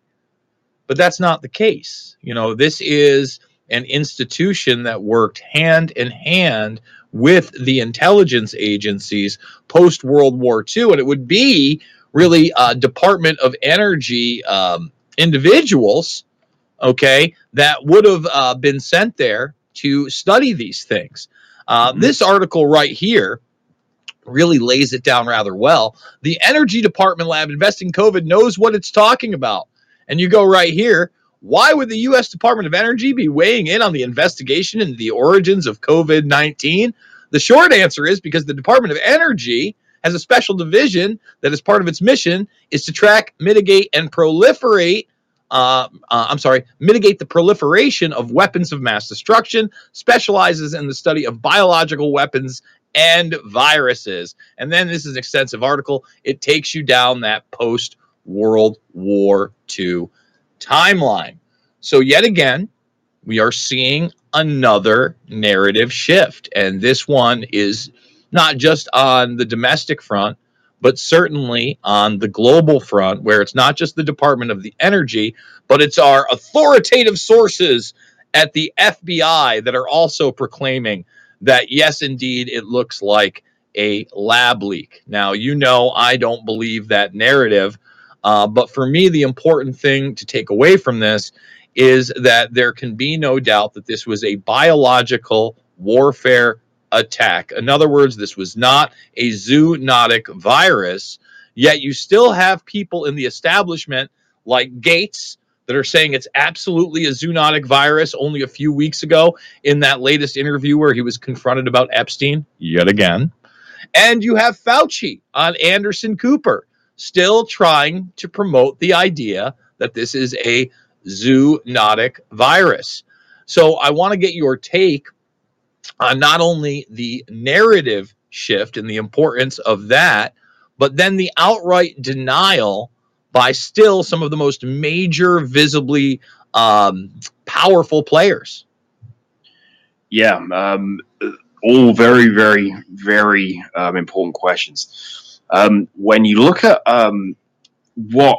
But that's not the case. You know, this is an institution that worked hand in hand with the intelligence agencies post World War II. And it would be really a Department of Energy um, individuals, okay, that would have uh, been sent there to study these things. Uh, mm-hmm. This article right here really lays it down rather well. The Energy Department lab investing COVID knows what it's talking about. And you go right here. Why would the U.S. Department of Energy be weighing in on the investigation into the origins of COVID 19? The short answer is because the Department of Energy has a special division that, as part of its mission, is to track, mitigate, and proliferate. Uh, uh, I'm sorry, mitigate the proliferation of weapons of mass destruction, specializes in the study of biological weapons and viruses. And then this is an extensive article. It takes you down that post World War II timeline. So, yet again, we are seeing another narrative shift. And this one is not just on the domestic front, but certainly on the global front, where it's not just the Department of the Energy, but it's our authoritative sources at the FBI that are also proclaiming that, yes, indeed, it looks like a lab leak. Now, you know, I don't believe that narrative. Uh, but for me, the important thing to take away from this is that there can be no doubt that this was a biological warfare attack. In other words, this was not a zoonotic virus, yet you still have people in the establishment like Gates that are saying it's absolutely a zoonotic virus only a few weeks ago in that latest interview where he was confronted about Epstein yet again. And you have Fauci on Anderson Cooper still trying to promote the idea that this is a zoonotic virus. So I want to get your take on not only the narrative shift and the importance of that, but then the outright denial by still some of the most major, visibly um, powerful players. Yeah, um, all very, very, very um, important questions. Um, when you look at um, what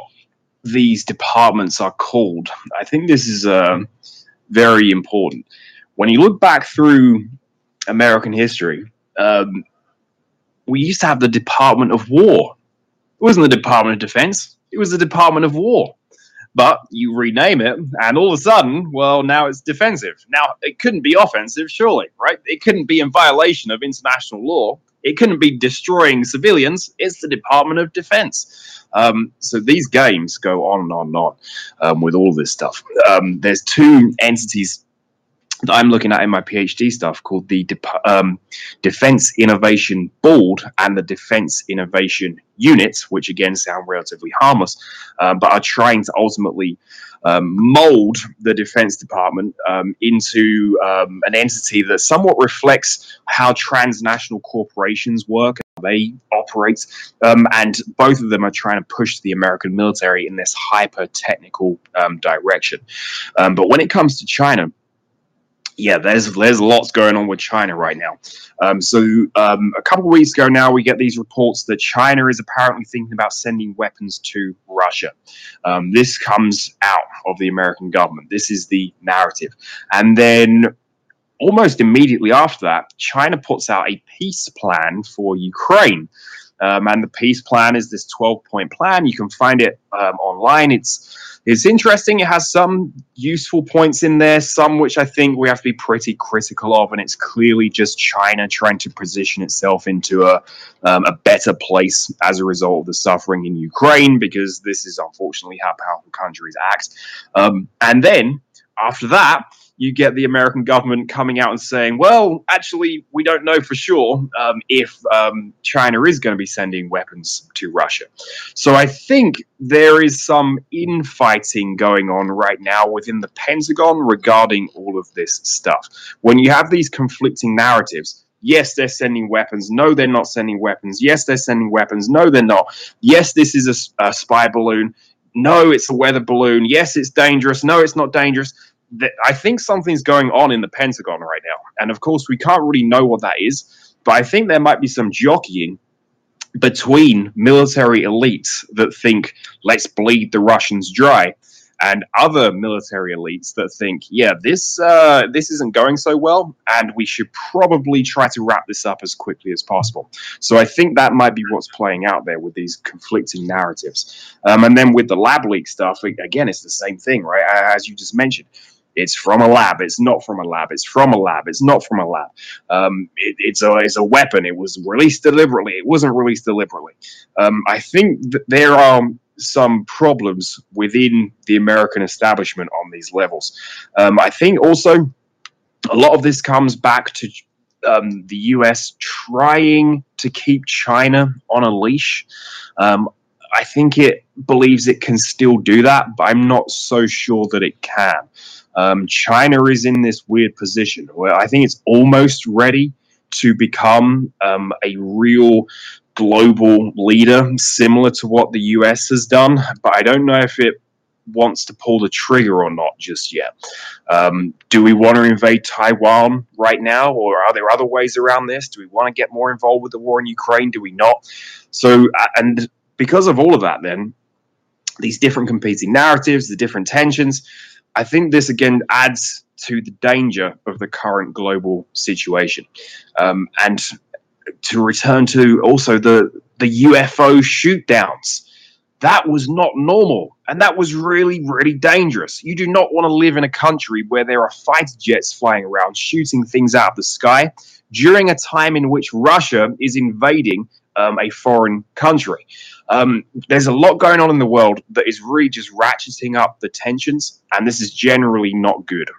these departments are called. I think this is uh, very important. When you look back through American history, um, we used to have the Department of War. It wasn't the Department of Defense, it was the Department of War. But you rename it, and all of a sudden, well, now it's defensive. Now, it couldn't be offensive, surely, right? It couldn't be in violation of international law. It couldn't be destroying civilians. It's the Department of Defense. Um, so these games go on and on and on um, with all this stuff. Um, there's two entities that I'm looking at in my PhD stuff called the De- um, Defense Innovation Board and the Defense Innovation Unit, which again sound relatively harmless, uh, but are trying to ultimately um, mold the Defense Department um, into um, an entity that somewhat reflects how transnational corporations work they operate. Um, and both of them are trying to push the American military in this hyper technical um, direction. But when it comes to China, yeah, there's there's lots going on with China right now. Um, so um, a couple of weeks ago now, we get these reports that China is apparently thinking about sending weapons to Russia. Um, this comes out of the American government. This is the narrative, and then almost immediately after that, China puts out a peace plan for Ukraine. Um, and the peace plan is this 12 point plan. You can find it um, online. It's it's interesting. It has some useful points in there, some which I think we have to be pretty critical of, and it's clearly just China trying to position itself into a um, a better place as a result of the suffering in Ukraine, because this is unfortunately how powerful countries act. Um, and then after that, you get the American government coming out and saying, well, actually, we don't know for sure um, if um, China is going to be sending weapons to Russia. So I think there is some infighting going on right now within the Pentagon regarding all of this stuff. When you have these conflicting narratives, Yes, they're sending weapons. No, they're not sending weapons. Yes, they're sending weapons. No, they're not. Yes, this is a, a spy balloon. No, it's a weather balloon. Yes, it's dangerous. No, it's not dangerous I think something's going on in the Pentagon right now. And of course, we can't really know what that is, but I think there might be some jockeying between military elites that think, let's bleed the Russians dry, and other military elites that think, yeah, this uh, this isn't going so well, and we should probably try to wrap this up as quickly as possible. So I think that might be what's playing out there with these conflicting narratives. Um, and then with the lab leak stuff, again, it's the same thing, right? As you just mentioned it's from a lab. It's not from a lab. It's from a lab. It's not from a lab. Um, it, it's a it's a weapon. It was released deliberately. It wasn't released deliberately. Um, I think that there are some problems within the American establishment on these levels. Um, I think also a lot of this comes back to um, the US trying to keep China on a leash. Um, I think it believes it can still do that, but I'm not so sure that it can. Um, China is in this weird position where I think it's almost ready to become um, a real global leader, similar to what the US has done. But I don't know if it wants to pull the trigger or not just yet. Um, do we want to invade Taiwan right now, or are there other ways around this? Do we want to get more involved with the war in Ukraine? Do we not? So, and because of all of that, then these different competing narratives, the different tensions, I think this again adds to the danger of the current global situation. Um, and to return to also the the UFO shootdowns, that was not normal, and that was really really dangerous. You do not want to live in a country where there are fighter jets flying around shooting things out of the sky during a time in which Russia is invading um, a foreign country. Um, there's a lot going on in the world that is really just ratcheting up the tensions, and this is generally not good.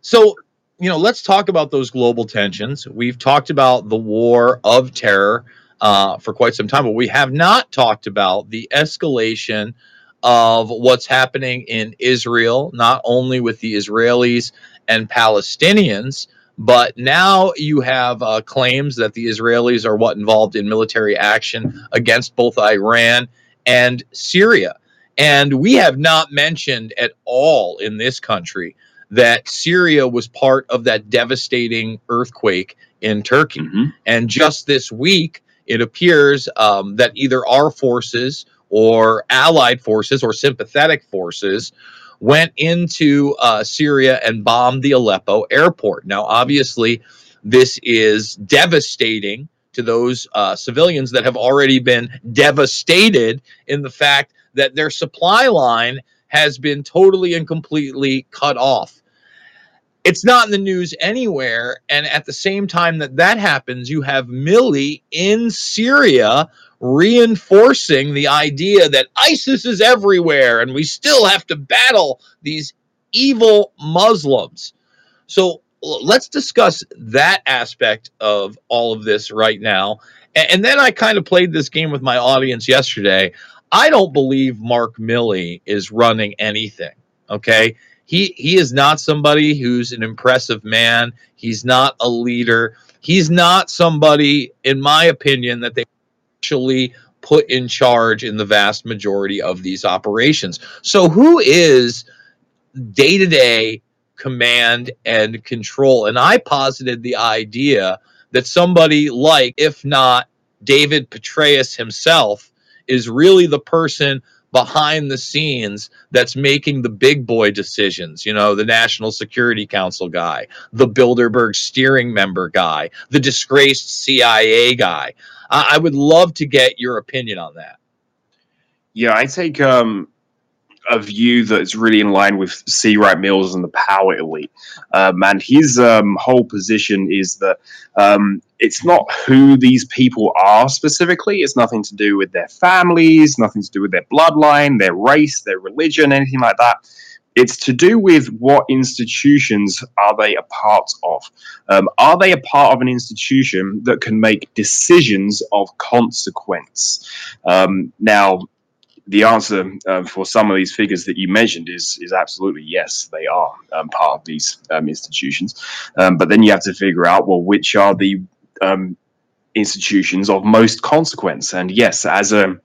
So, you know, let's talk about those global tensions. We've talked about the war of terror uh, for quite some time, but we have not talked about the escalation of what's happening in Israel, not only with the Israelis and Palestinians, but now you have uh, claims that the Israelis are what involved in military action against both Iran and Syria. And we have not mentioned at all in this country that Syria was part of that devastating earthquake in Turkey. Mm-hmm. And just this week, it appears um, that either our forces or allied forces or sympathetic forces went into uh, Syria and bombed the Aleppo airport. Now, obviously, this is devastating to those uh, civilians that have already been devastated in the fact that their supply line has been totally and completely cut off. It's not in the news anywhere. And at the same time that that happens, you have Milley in Syria reinforcing the idea that ISIS is everywhere and we still have to battle these evil Muslims. So let's discuss that aspect of all of this right now. And then I kind of played this game with my audience yesterday. I don't believe Mark Milley is running anything. Okay. He he is not somebody who's an impressive man. He's not a leader. He's not somebody, in my opinion, that they actually put in charge in the vast majority of these operations. So, who is day to day command and control? And I posited the idea that somebody like, if not David Petraeus himself, is really the person behind the scenes that's making the big boy decisions. You know, the National Security Council guy, the Bilderberg steering member guy, the disgraced CIA guy. I, I would love to get your opinion on that. Yeah, I take um, a view that's really in line with C. Wright Mills and the power elite. Um, and his um, whole position is that um, it's not who these people are specifically. It's nothing to do with their families, nothing to do with their bloodline, their race, their religion, anything like that. It's to do with what institutions are they a part of? Um, are they a part of an institution that can make decisions of consequence? Um, now, the answer uh, for some of these figures that you mentioned is is absolutely yes, they are um, part of these um, institutions. Um, but then you have to figure out well, which are the um, institutions of most consequence? And yes, as a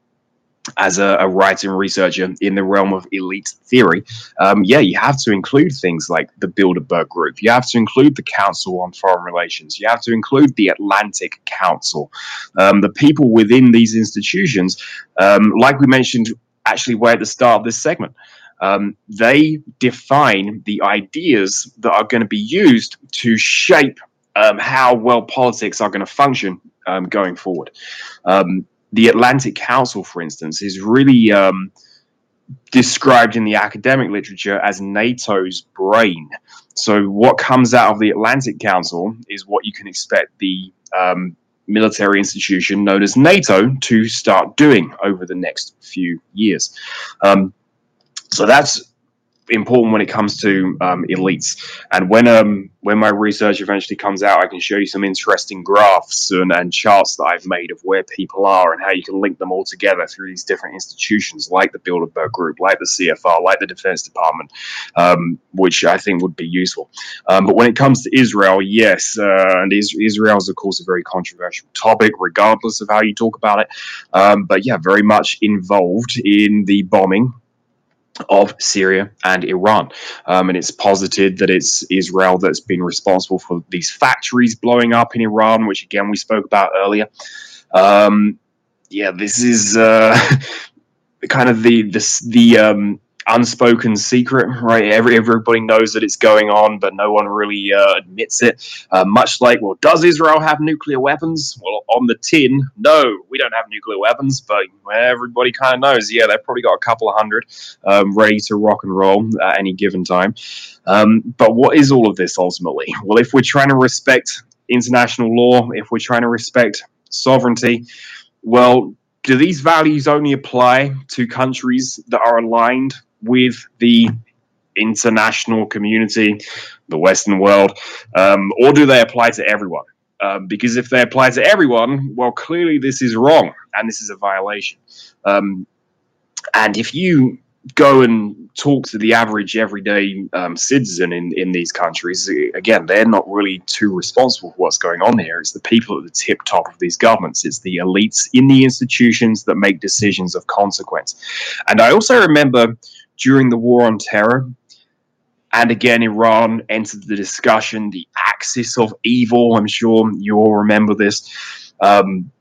as a, a writer and researcher in the realm of elite theory, um, yeah, you have to include things like the Bilderberg Group. You have to include the Council on Foreign Relations. You have to include the Atlantic Council. Um, the people within these institutions, um, like we mentioned, actually, way at the start of this segment. Um, they define the ideas that are going to be used to shape um, how well politics are going to function um, going forward. Um, the Atlantic Council, for instance, is really um, described in the academic literature as NATO's brain. So, what comes out of the Atlantic Council is what you can expect the um, military institution known as NATO to start doing over the next few years. Um, so, that's important when it comes to um, elites. And when um, when my research eventually comes out, I can show you some interesting graphs and, and charts that I've made of where people are and how you can link them all together through these different institutions, like the Bilderberg Group, like the CFR, like the Defense Department, um, which I think would be useful. Um, but when it comes to Israel, yes, uh, and is- Israel is of course a very controversial topic, regardless of how you talk about it. Um, but yeah, very much involved in the bombing of Syria and Iran. Um, and it's posited that it's Israel that's been responsible for these factories blowing up in Iran, which again we spoke about earlier. Um, yeah, this is uh, (laughs) kind of the the the um, unspoken secret, right? Every everybody knows that it's going on, but no one really uh, admits it. Uh, much like, well, does Israel have nuclear weapons? Well, on the tin, no, we don't have nuclear weapons, but everybody kind of knows. Yeah, they've probably got a couple of hundred um, ready to rock and roll at any given time. Um, but what is all of this ultimately? Well, if we're trying to respect international law, if we're trying to respect sovereignty, well, do these values only apply to countries that are aligned with the international community, the Western world, um, or do they apply to everyone? Um, because if they apply to everyone, well, clearly this is wrong and this is a violation. Um, and if you go and talk to the average everyday um, citizen in, in these countries, again, they're not really too responsible for what's going on here. It's the people at the tip top of these governments, it's the elites in the institutions that make decisions of consequence. And I also remember during the war on terror, and again, Iran entered the discussion, the axis of evil. I'm sure you all remember this. Um,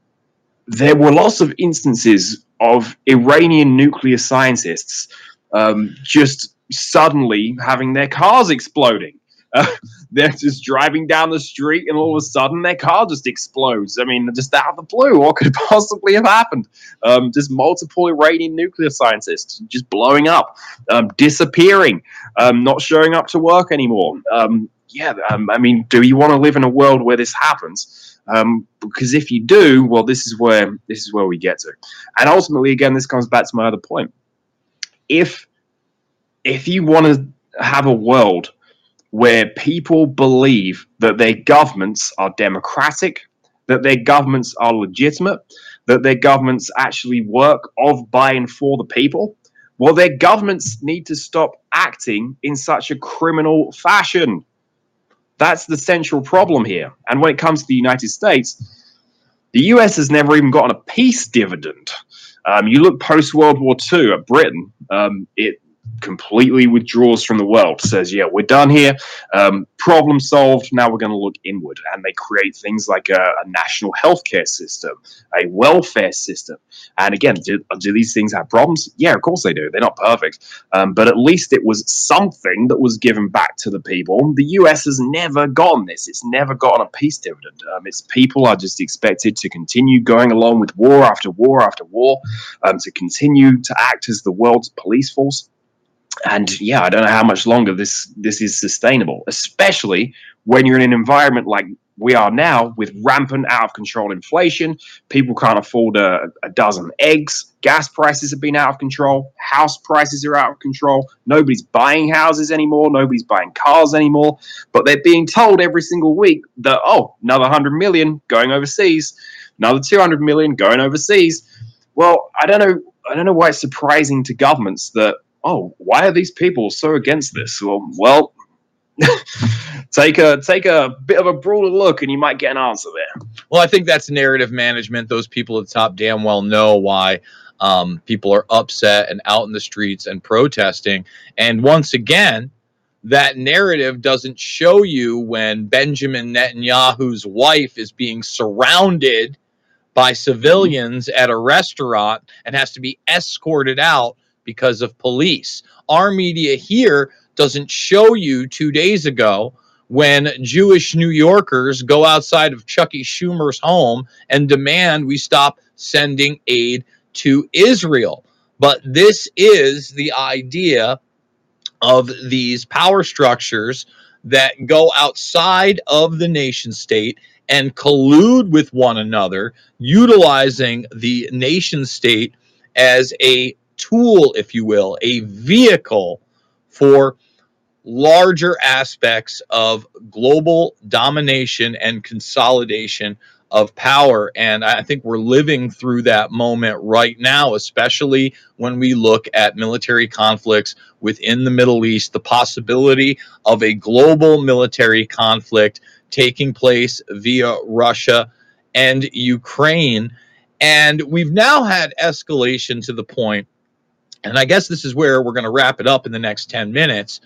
there were lots of instances of Iranian nuclear scientists um, just suddenly having their cars exploding. Uh, (laughs) they're just driving down the street, and all of a sudden, their car just explodes. I mean, just out of the blue, what could (laughs) possibly have happened? Um, just multiple Iranian nuclear scientists just blowing up, um, disappearing, um, not showing up to work anymore. Um, yeah, um, I mean, do you want to live in a world where this happens? Um, because if you do, well, this is where this is where we get to, and ultimately, again, this comes back to my other point. If if you want to have a world where people believe that their governments are democratic, that their governments are legitimate, that their governments actually work of, by, and for the people, well, their governments need to stop acting in such a criminal fashion. That's the central problem here. And when it comes to the United States, the US has never even gotten a peace dividend. Um, you look post World War II at Britain, um, it completely withdraws from the world, says, "Yeah, we're done here. Um, problem solved. Now we're going to look inward." And they create things like a, a national healthcare system, a welfare system. And again, do, do, these things have problems? Yeah, of course they do. They're not perfect, um, but at least it was something that was given back to the people. The U.S. has never gotten this. It's never gotten a peace dividend. Um, its people are just expected to continue going along with war after war after war, um, to continue to act as the world's police force and yeah, I don't know how much longer this this is sustainable, especially when you're in an environment like we are now with rampant out of control inflation. People can't afford a, a, dozen eggs. Gas prices have been out of control. House prices are out of control. Nobody's buying houses anymore. Nobody's buying cars anymore. But they're being told every single week that, oh, another 100 million going overseas, another 200 million going overseas. Well, I don't know. I don't know why it's surprising to governments that oh, why are these people so against this? Well, well, (laughs) take a take a bit of a broader look, and you might get an answer there. Well, I think that's narrative management. Those people at the top damn well know why um, people are upset and out in the streets and protesting. And once again, that narrative doesn't show you when Benjamin Netanyahu's wife is being surrounded by civilians at a restaurant and has to be escorted out because of police. Our media here doesn't show you two days ago when Jewish New Yorkers go outside of Chucky Schumer's home and demand we stop sending aid to Israel. But this is the idea of these power structures that go outside of the nation state and collude with one another, utilizing the nation state as a tool, if you will, a vehicle for larger aspects of global domination and consolidation of power. And I think we're living through that moment right now, especially when we look at military conflicts within the Middle East, the possibility of a global military conflict taking place via Russia and Ukraine. And we've now had escalation to the point and I guess this is where we're going to wrap it up in the next 10 minutes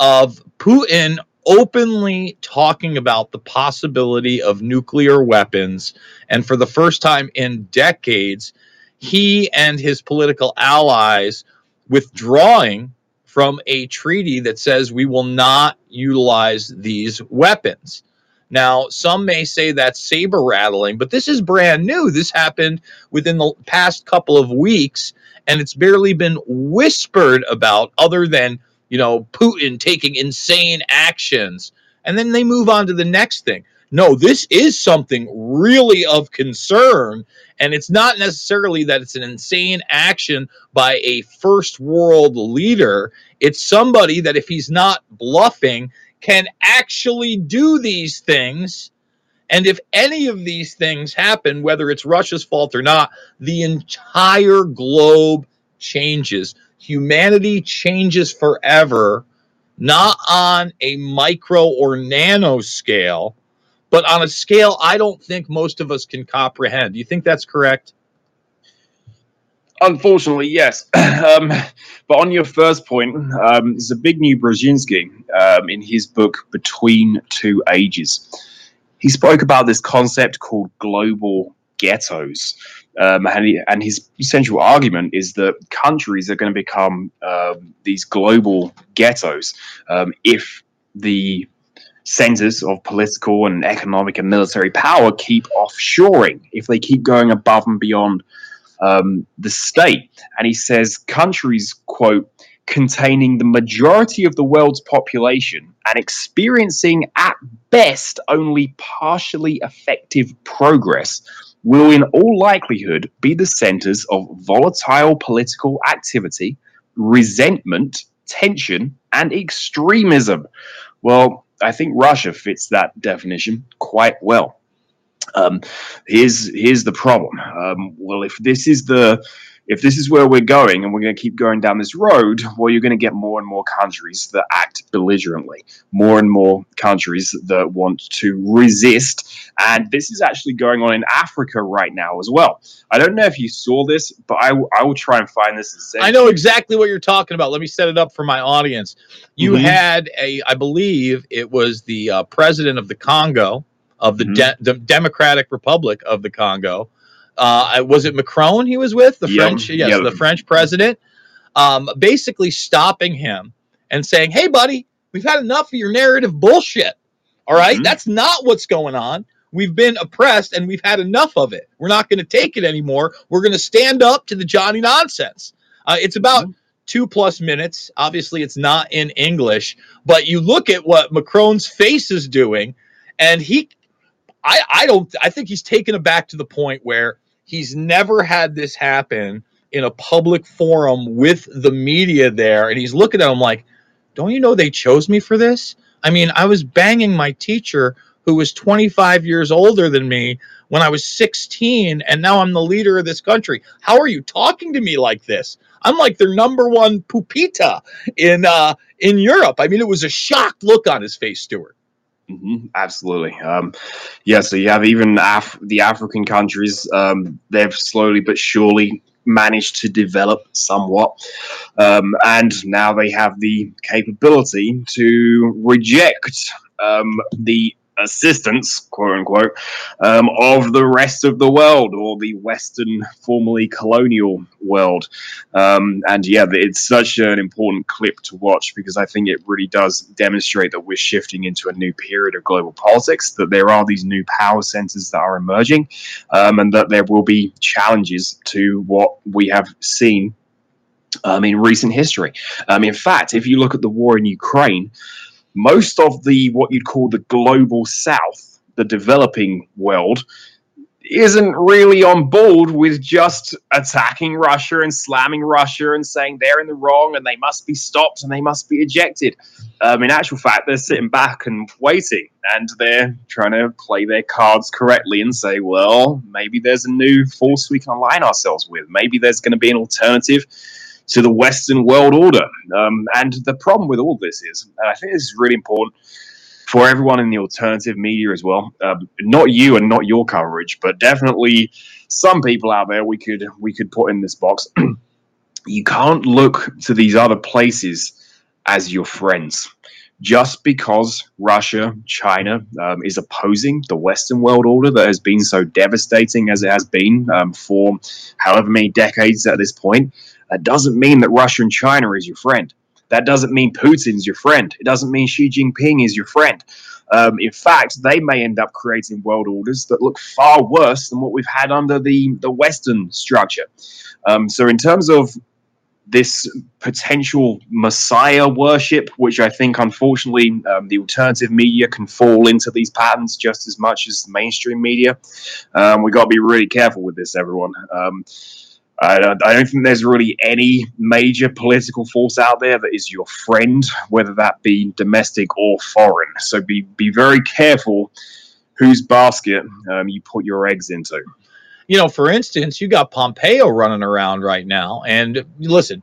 of Putin openly talking about the possibility of nuclear weapons. And for the first time in decades, he and his political allies withdrawing from a treaty that says we will not utilize these weapons. Now, some may say that's saber rattling, but this is brand new. This happened within the past couple of weeks and it's barely been whispered about other than you know Putin taking insane actions. And then they move on to the next thing. No this is something really of concern and it's not necessarily that it's an insane action by a first world leader. It's somebody that if he's not bluffing can actually do these things and if any of these things happen, whether it's Russia's fault or not, the entire globe changes. Humanity changes forever, not on a micro or nano scale, but on a scale I don't think most of us can comprehend. Do you think that's correct? Unfortunately, yes. (clears throat) um, but on your first point, um, Zbigniew Brzezinski, um, in his book Between Two Ages, he spoke about this concept called global ghettos. Um, and, he, and, his central argument is that countries are going to become um, these global ghettos um, if the centers of political and economic and military power keep offshoring, if they keep going above and beyond um, the state. And he says countries, quote, containing the majority of the world's population and experiencing at best only partially effective progress will in all likelihood be the centers of volatile political activity, resentment, tension, and extremism. Well, I think Russia fits that definition quite well. Um, here's here's the problem. Um, well, if this is the if this is where we're going and we're going to keep going down this road, well, you're going to get more and more countries that act belligerently, more and more countries that want to resist. And this is actually going on in Africa right now as well. I don't know if you saw this, but I, I will try and find this. And say I know exactly what you're talking about. Let me set it up for my audience. You Mhm. had a, I believe it was the uh, president of the Congo, of the, Mhm. De- the Democratic Republic of the Congo. Uh, was it Macron he was with? The Yeah, French, yes, yeah. the French president, um, basically stopping him and saying, "Hey, buddy, we've had enough of your narrative bullshit. All right? Mhm. that's not what's going on. We've been oppressed and we've had enough of it. We're not going to take it anymore. We're going to stand up to the Johnny nonsense." Uh, it's about two plus minutes. Obviously, it's not in English, but you look at what Macron's face is doing, and he, I, I don't, I think he's taken aback to the point where he's never had this happen in a public forum with the media there, and he's looking at him like, "Don't you know they chose me for this? I mean, I was banging my teacher who was 25 years older than me." When I was 16, and now I'm the leader of this country. How are you talking to me like this? I'm like their number one pupita in uh, in Europe. I mean, it was a shocked look on his face, Stuart. Hmm absolutely. Um, yeah, so you have even Af- the African countries, um, they've slowly but surely managed to develop somewhat. Um, and now they have the capability to reject um, the assistance, quote unquote, um, of the rest of the world or the Western, formerly colonial world. Um, and yeah, it's such an important clip to watch because I think it really does demonstrate that we're shifting into a new period of global politics, that there are these new power centers that are emerging, um, and that there will be challenges to what we have seen um, in recent history. Um, in fact, if you look at the war in Ukraine, most of the what you'd call the global south, the developing world, isn't really on board with just attacking Russia and slamming Russia and saying they're in the wrong and they must be stopped and they must be ejected. Um, in actual fact, they're sitting back and waiting and they're trying to play their cards correctly and say, well, maybe there's a new force we can align ourselves with. Maybe there's going to be an alternative to the Western world order. Um, and the problem with all this is, and I think this is really important for everyone in the alternative media as well, um, not you and not your coverage, but definitely some people out there we could we could put in this box. (clears throat) you can't look to these other places as your friends. Just because Russia, China um, is opposing the Western world order that has been so devastating as it has been um, for however many decades at this point, that doesn't mean that Russia and China is your friend. That doesn't mean Putin's your friend. It doesn't mean Xi Jinping is your friend. Um, in fact, they may end up creating world orders that look far worse than what we've had under the, the Western structure. Um, so, in terms of this potential messiah worship, which I think unfortunately um, the alternative media can fall into these patterns just as much as the mainstream media. Um, we got to be really careful with this, everyone. I don't, I don't think there's really any major political force out there that is your friend, whether that be domestic or foreign. So be be very careful whose basket um, you put your eggs into. You know, for instance, you got Pompeo running around right now, and listen,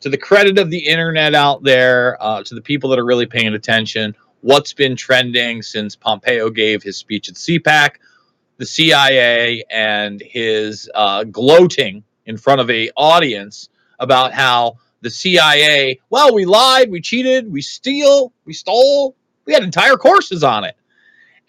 to the credit of the internet out there, uh, to the people that are really paying attention, what's been trending since Pompeo gave his speech at CPAC, the CIA, and his uh, gloating in front of a audience about how the CIA, well, we lied, we cheated, we steal, we stole, we had entire courses on it.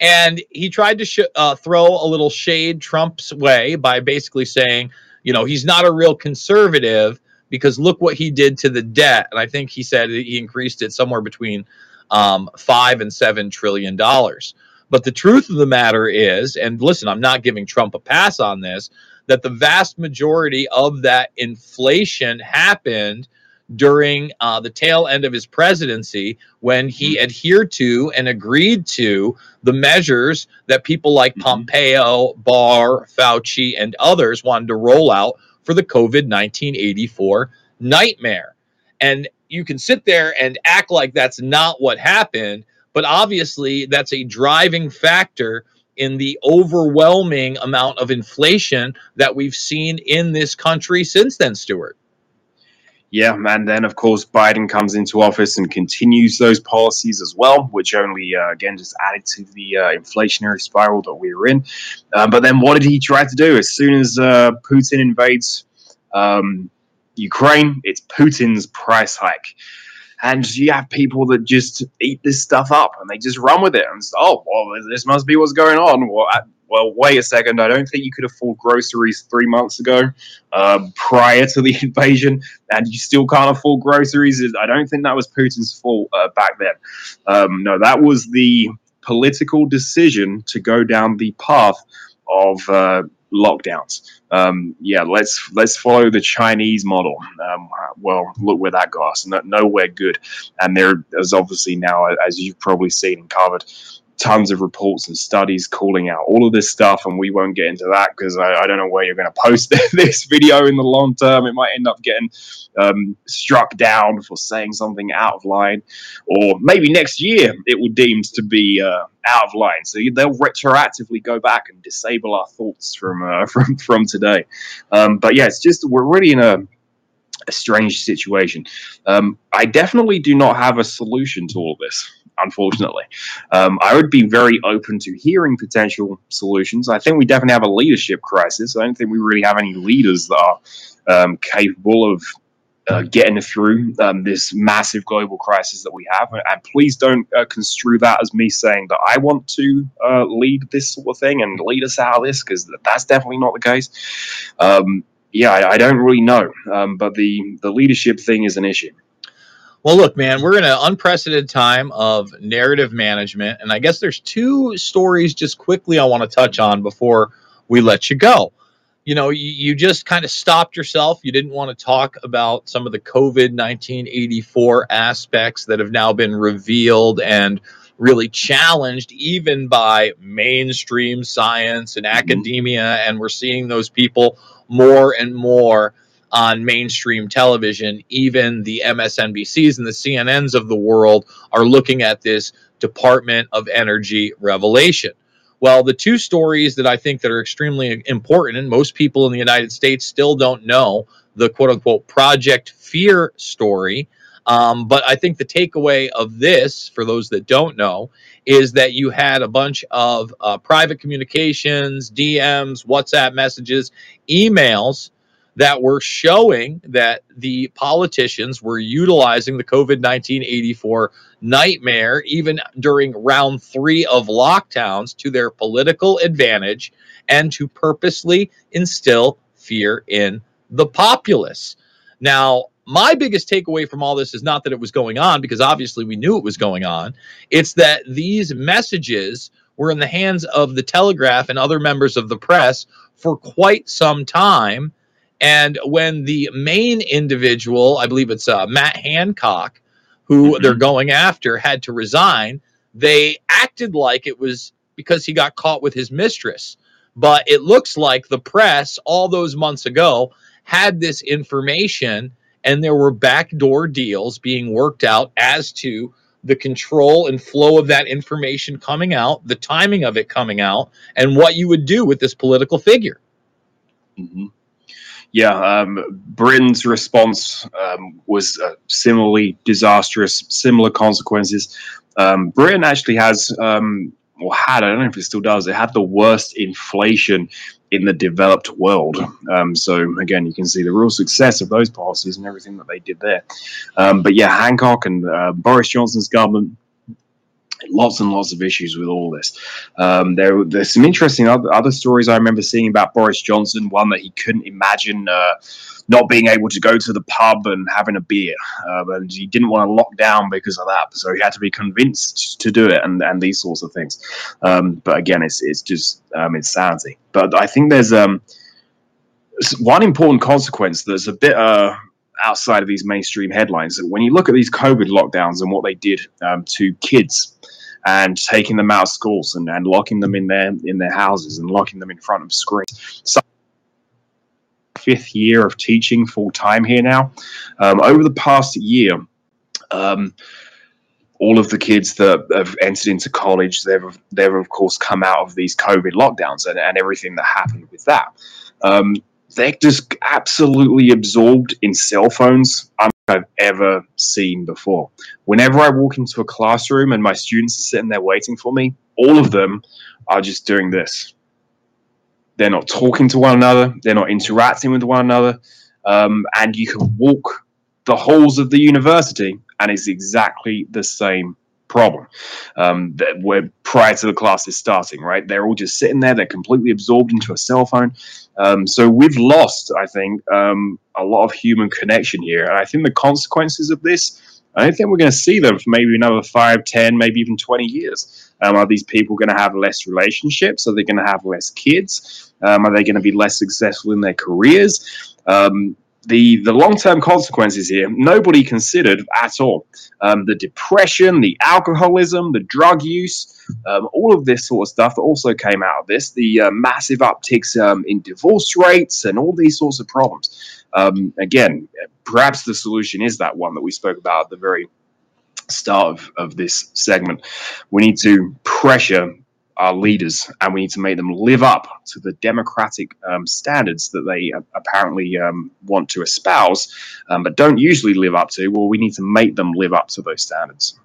And he tried to sh- uh, throw a little shade Trump's way by basically saying, you know, he's not a real conservative because look what he did to the debt. And I think he said he increased it somewhere between um, five and seven trillion dollars. But the truth of the matter is, and listen, I'm not giving Trump a pass on this, that the vast majority of that inflation happened during uh, the tail end of his presidency when he adhered to and agreed to the measures that people like Pompeo, Barr, Fauci, and others wanted to roll out for the COVID 1984 nightmare. And you can sit there and act like that's not what happened, but obviously that's a driving factor in the overwhelming amount of inflation that we've seen in this country since then, Stuart. Yeah, and then of course Biden comes into office and continues those policies as well, which only uh, again just added to the uh, inflationary spiral that we were in. Uh, but then what did he try to do? As soon as uh, Putin invades um, Ukraine, it's Putin's price hike. And you have people that just eat this stuff up and they just run with it. And say, oh, well, this must be what's going on. Well, I, well, wait a second. I don't think you could afford groceries three months ago, uh, prior to the (laughs) invasion, and you still can't afford groceries. I don't think that was Putin's fault uh, back then. Um, no, that was the political decision to go down the path of uh, lockdowns. Um, yeah, let's let's follow the Chinese model. Um, well, look where that got us. No, nowhere good. And there is obviously now, as you've probably seen and covered, tons of reports and studies calling out all of this stuff, and we won't get into that because I, I, don't know where you're going to post (laughs) this video in the long term. It might end up getting um, struck down for saying something out of line, or maybe next year it will deemed to be uh, out of line. So they'll retroactively go back and disable our thoughts from uh, (laughs) from from today. Um, but yeah, it's just we're really in a a strange situation. Um, I definitely do not have a solution to all this unfortunately. Um, I would be very open to hearing potential solutions. I think we definitely have a leadership crisis. I don't think we really have any leaders that are um, capable of uh, getting through um, this massive global crisis that we have. And please don't uh, construe that as me saying that I want to uh, lead this sort of thing and lead us out of this, because that's definitely not the case. Um, yeah, I, I, don't really know, um, but the the leadership thing is an issue. Well, look, man, we're in an unprecedented time of narrative management. And I guess there's two stories just quickly I want to touch on before we let you go. You know, you, you just kind of stopped yourself. You didn't want to talk about some of the COVID 1984 aspects that have now been revealed and really challenged even by mainstream science and mm-hmm. academia. And we're seeing those people more and more on mainstream television. Even the MSNBCs and the CNNs of the world are looking at this Department of Energy revelation. Well, the two stories that I think that are extremely important, and most people in the United States still don't know the quote unquote Project Fear story. Um, but I think the takeaway of this, for those that don't know, is that you had a bunch of uh, private communications, DMs, WhatsApp messages, emails that were showing that the politicians were utilizing the COVID 19 84 nightmare, even during round three of lockdowns, to their political advantage and to purposely instill fear in the populace. Now, my biggest takeaway from all this is not that it was going on, because obviously we knew it was going on. It's that these messages were in the hands of the Telegraph and other members of the press for quite some time and when the main individual, I believe it's uh, Matt Hancock, who mm-hmm. they're going after, had to resign, they acted like it was because he got caught with his mistress. But it looks like the press, all those months ago, had this information and there were backdoor deals being worked out as to the control and flow of that information coming out, the timing of it coming out, and what you would do with this political figure. Mm-hmm yeah, um, Britain's response um, was uh, similarly disastrous, similar consequences. Um, Britain actually has, um, or had, I don't know if it still does, it had the worst inflation in the developed world. Um, so again, you can see the real success of those policies and everything that they did there. Um, but yeah, Hancock and uh, Boris Johnson's government lots and lots of issues with all this. Um, there, there's some interesting other, other, stories I remember seeing about Boris Johnson. One that he couldn't imagine uh, not being able to go to the pub and having a beer, uh, and he didn't want to lock down because of that. So he had to be convinced to do it, and, and these sorts of things. Um, but again, it's it's just um, insanity. But I think there's um, one important consequence that's a bit. Uh, outside of these mainstream headlines. When you look at these COVID lockdowns and what they did um, to kids and taking them out of schools and, and locking them in their in their houses and locking them in front of screens. So fifth year of teaching full time here now. Um, over the past year, um, all of the kids that have entered into college, they've they've of course come out of these COVID lockdowns and, and everything that happened with that. Um, they're just absolutely absorbed in cell phones I've ever seen before. Whenever I walk into a classroom and my students are sitting there waiting for me, all of them are just doing this. They're not talking to one another. They're not interacting with one another. Um, and you can walk the halls of the university, and it's exactly the same problem. Um, that where prior to the classes starting, right? They're all just sitting there. They're completely absorbed into a cell phone. Um, so we've lost, I think, um, a lot of human connection here, and I think the consequences of this. I don't think we're going to see them for maybe another five, ten, maybe even 20 years. Um, are these people going to have less relationships? Are they going to have less kids? Um, are they going to be less successful in their careers? Um, the the long term consequences here nobody considered at all. Um, the depression, the alcoholism, the drug use, um, all of this sort of stuff that also came out of this. The uh, massive upticks um, in divorce rates and all these sorts of problems. Um, again, perhaps the solution is that one that we spoke about at the very start of, of this segment. We need to pressure our leaders, and we need to make them live up to the democratic um, standards that they uh, apparently um, want to espouse, um, but don't usually live up to. Well, we need to make them live up to those standards.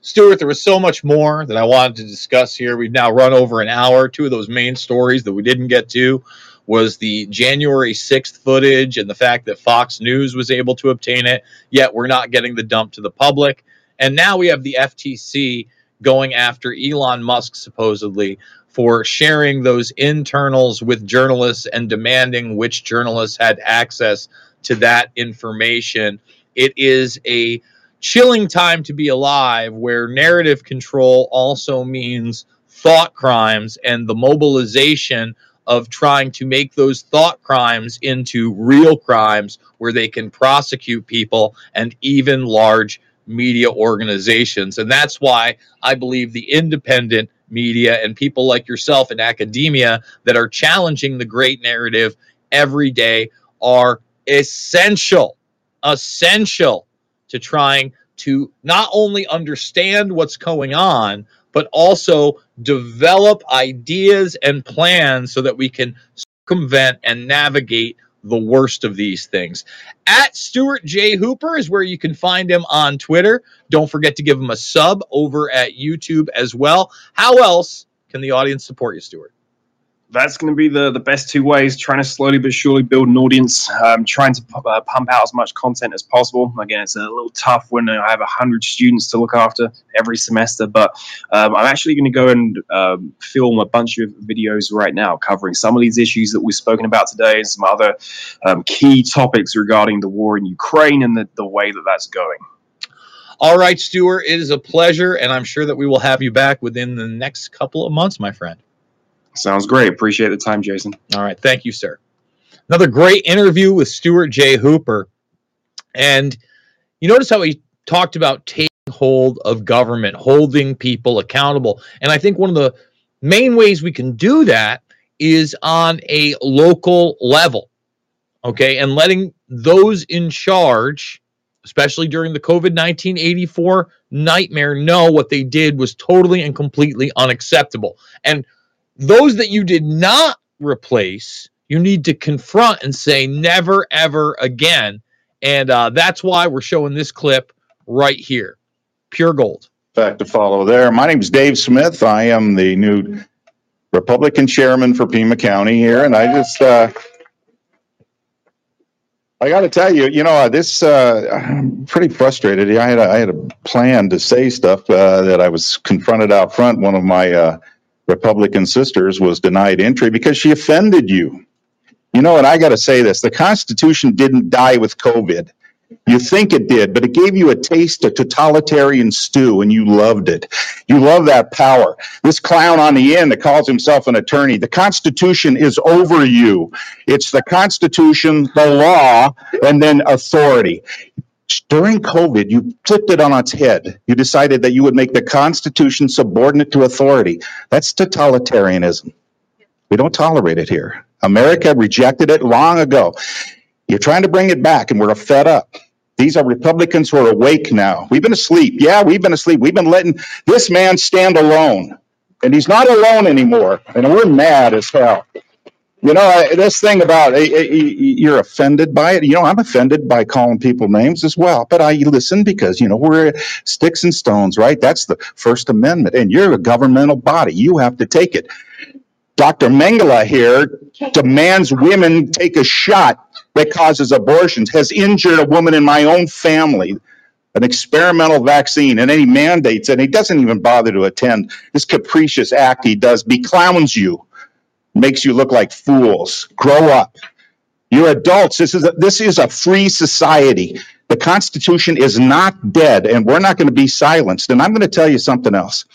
Stuart, there was so much more that I wanted to discuss here. We've now run over an hour. Two of those main stories that we didn't get to was the January 6th footage and the fact that Fox News was able to obtain it, yet we're not getting the dump to the public. And now we have the FTC going after Elon Musk supposedly for sharing those internals with journalists and demanding which journalists had access to that information. It is a chilling time to be alive where narrative control also means thought crimes and the mobilization of trying to make those thought crimes into real crimes where they can prosecute people and even large media organizations. And that's why I believe the independent media and people like yourself in academia that are challenging the great narrative every day are essential, essential to trying to not only understand what's going on, but also develop ideas and plans so that we can circumvent and navigate the worst of these things. At Stuart J. Hooper is where you can find him on Twitter. Don't forget to give him a sub over at YouTube as well. How else can the audience support you, Stuart? That's going to be the, the best two ways trying to slowly but surely build an audience um, trying to p- uh, pump out as much content as possible again it's a little tough when i have 100 students to look after every semester but um, i'm actually going to go and um, film a bunch of videos right now covering some of these issues that we've spoken about today and some other um, key topics regarding the war in ukraine and the, the way that that's going all right, Stuart, it is a pleasure, and I'm sure that we will have you back within the next couple of months, my friend. Sounds great. Appreciate the time, Jason. All right. Thank you, sir. Another great interview with Stuart J. Hooper. And you notice how he talked about taking hold of government, holding people accountable. And I think one of the main ways we can do that is on a local level. Okay. And letting those in charge, especially during the COVID 19 84 nightmare, know what they did was totally and completely unacceptable. And those that you did not replace, you need to confront and say never, ever again. And uh, that's why we're showing this clip right here. Pure gold. Back to follow there. My name is Dave Smith. I am the new Republican chairman for Pima County here, and I just uh, I got to tell you, you know, uh, this uh, I'm pretty frustrated. I had a, I had a plan to say stuff uh, that I was confronted out front. One of my uh, Republican sisters was denied entry because she offended you. You know, and I got to say this the Constitution didn't die with COVID. You think it did, but it gave you a taste of totalitarian stew and you loved it. You love that power. This clown on the end that calls himself an attorney, the Constitution is over you. It's the Constitution, the law, and then authority during COVID, you flipped it on its head. You decided that you would make the Constitution subordinate to authority. That's totalitarianism. We don't tolerate it here. America rejected it long ago. You're trying to bring it back, and we're fed up. These are Republicans who are awake now. We've been asleep. Yeah, we've been asleep. We've been letting this man stand alone. And he's not alone anymore. And we're mad as hell. You know, I- this thing about eh, eh, you're offended by it. You know, I'm offended by calling people names as well. But I listen because, you know, we're sticks and stones, right? That's the First Amendment. And you're a governmental body. You have to take it. Dr. Mengele here demands women take a shot that causes abortions, has injured a woman in my own family, an experimental vaccine, and any mandates, and he doesn't even bother to attend. This capricious act he does beclowns you, makes you look like fools. Grow up. You're adults. This is a, this is a free society. The Constitution is not dead, and we're not going to be silenced. And I'm going to tell you something else.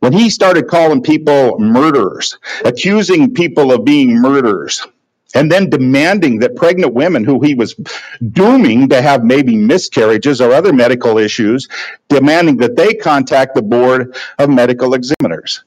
When he started calling people murderers, accusing people of being murderers, and then demanding that pregnant women who he was dooming to have maybe miscarriages or other medical issues, demanding that they contact the board of medical examiners.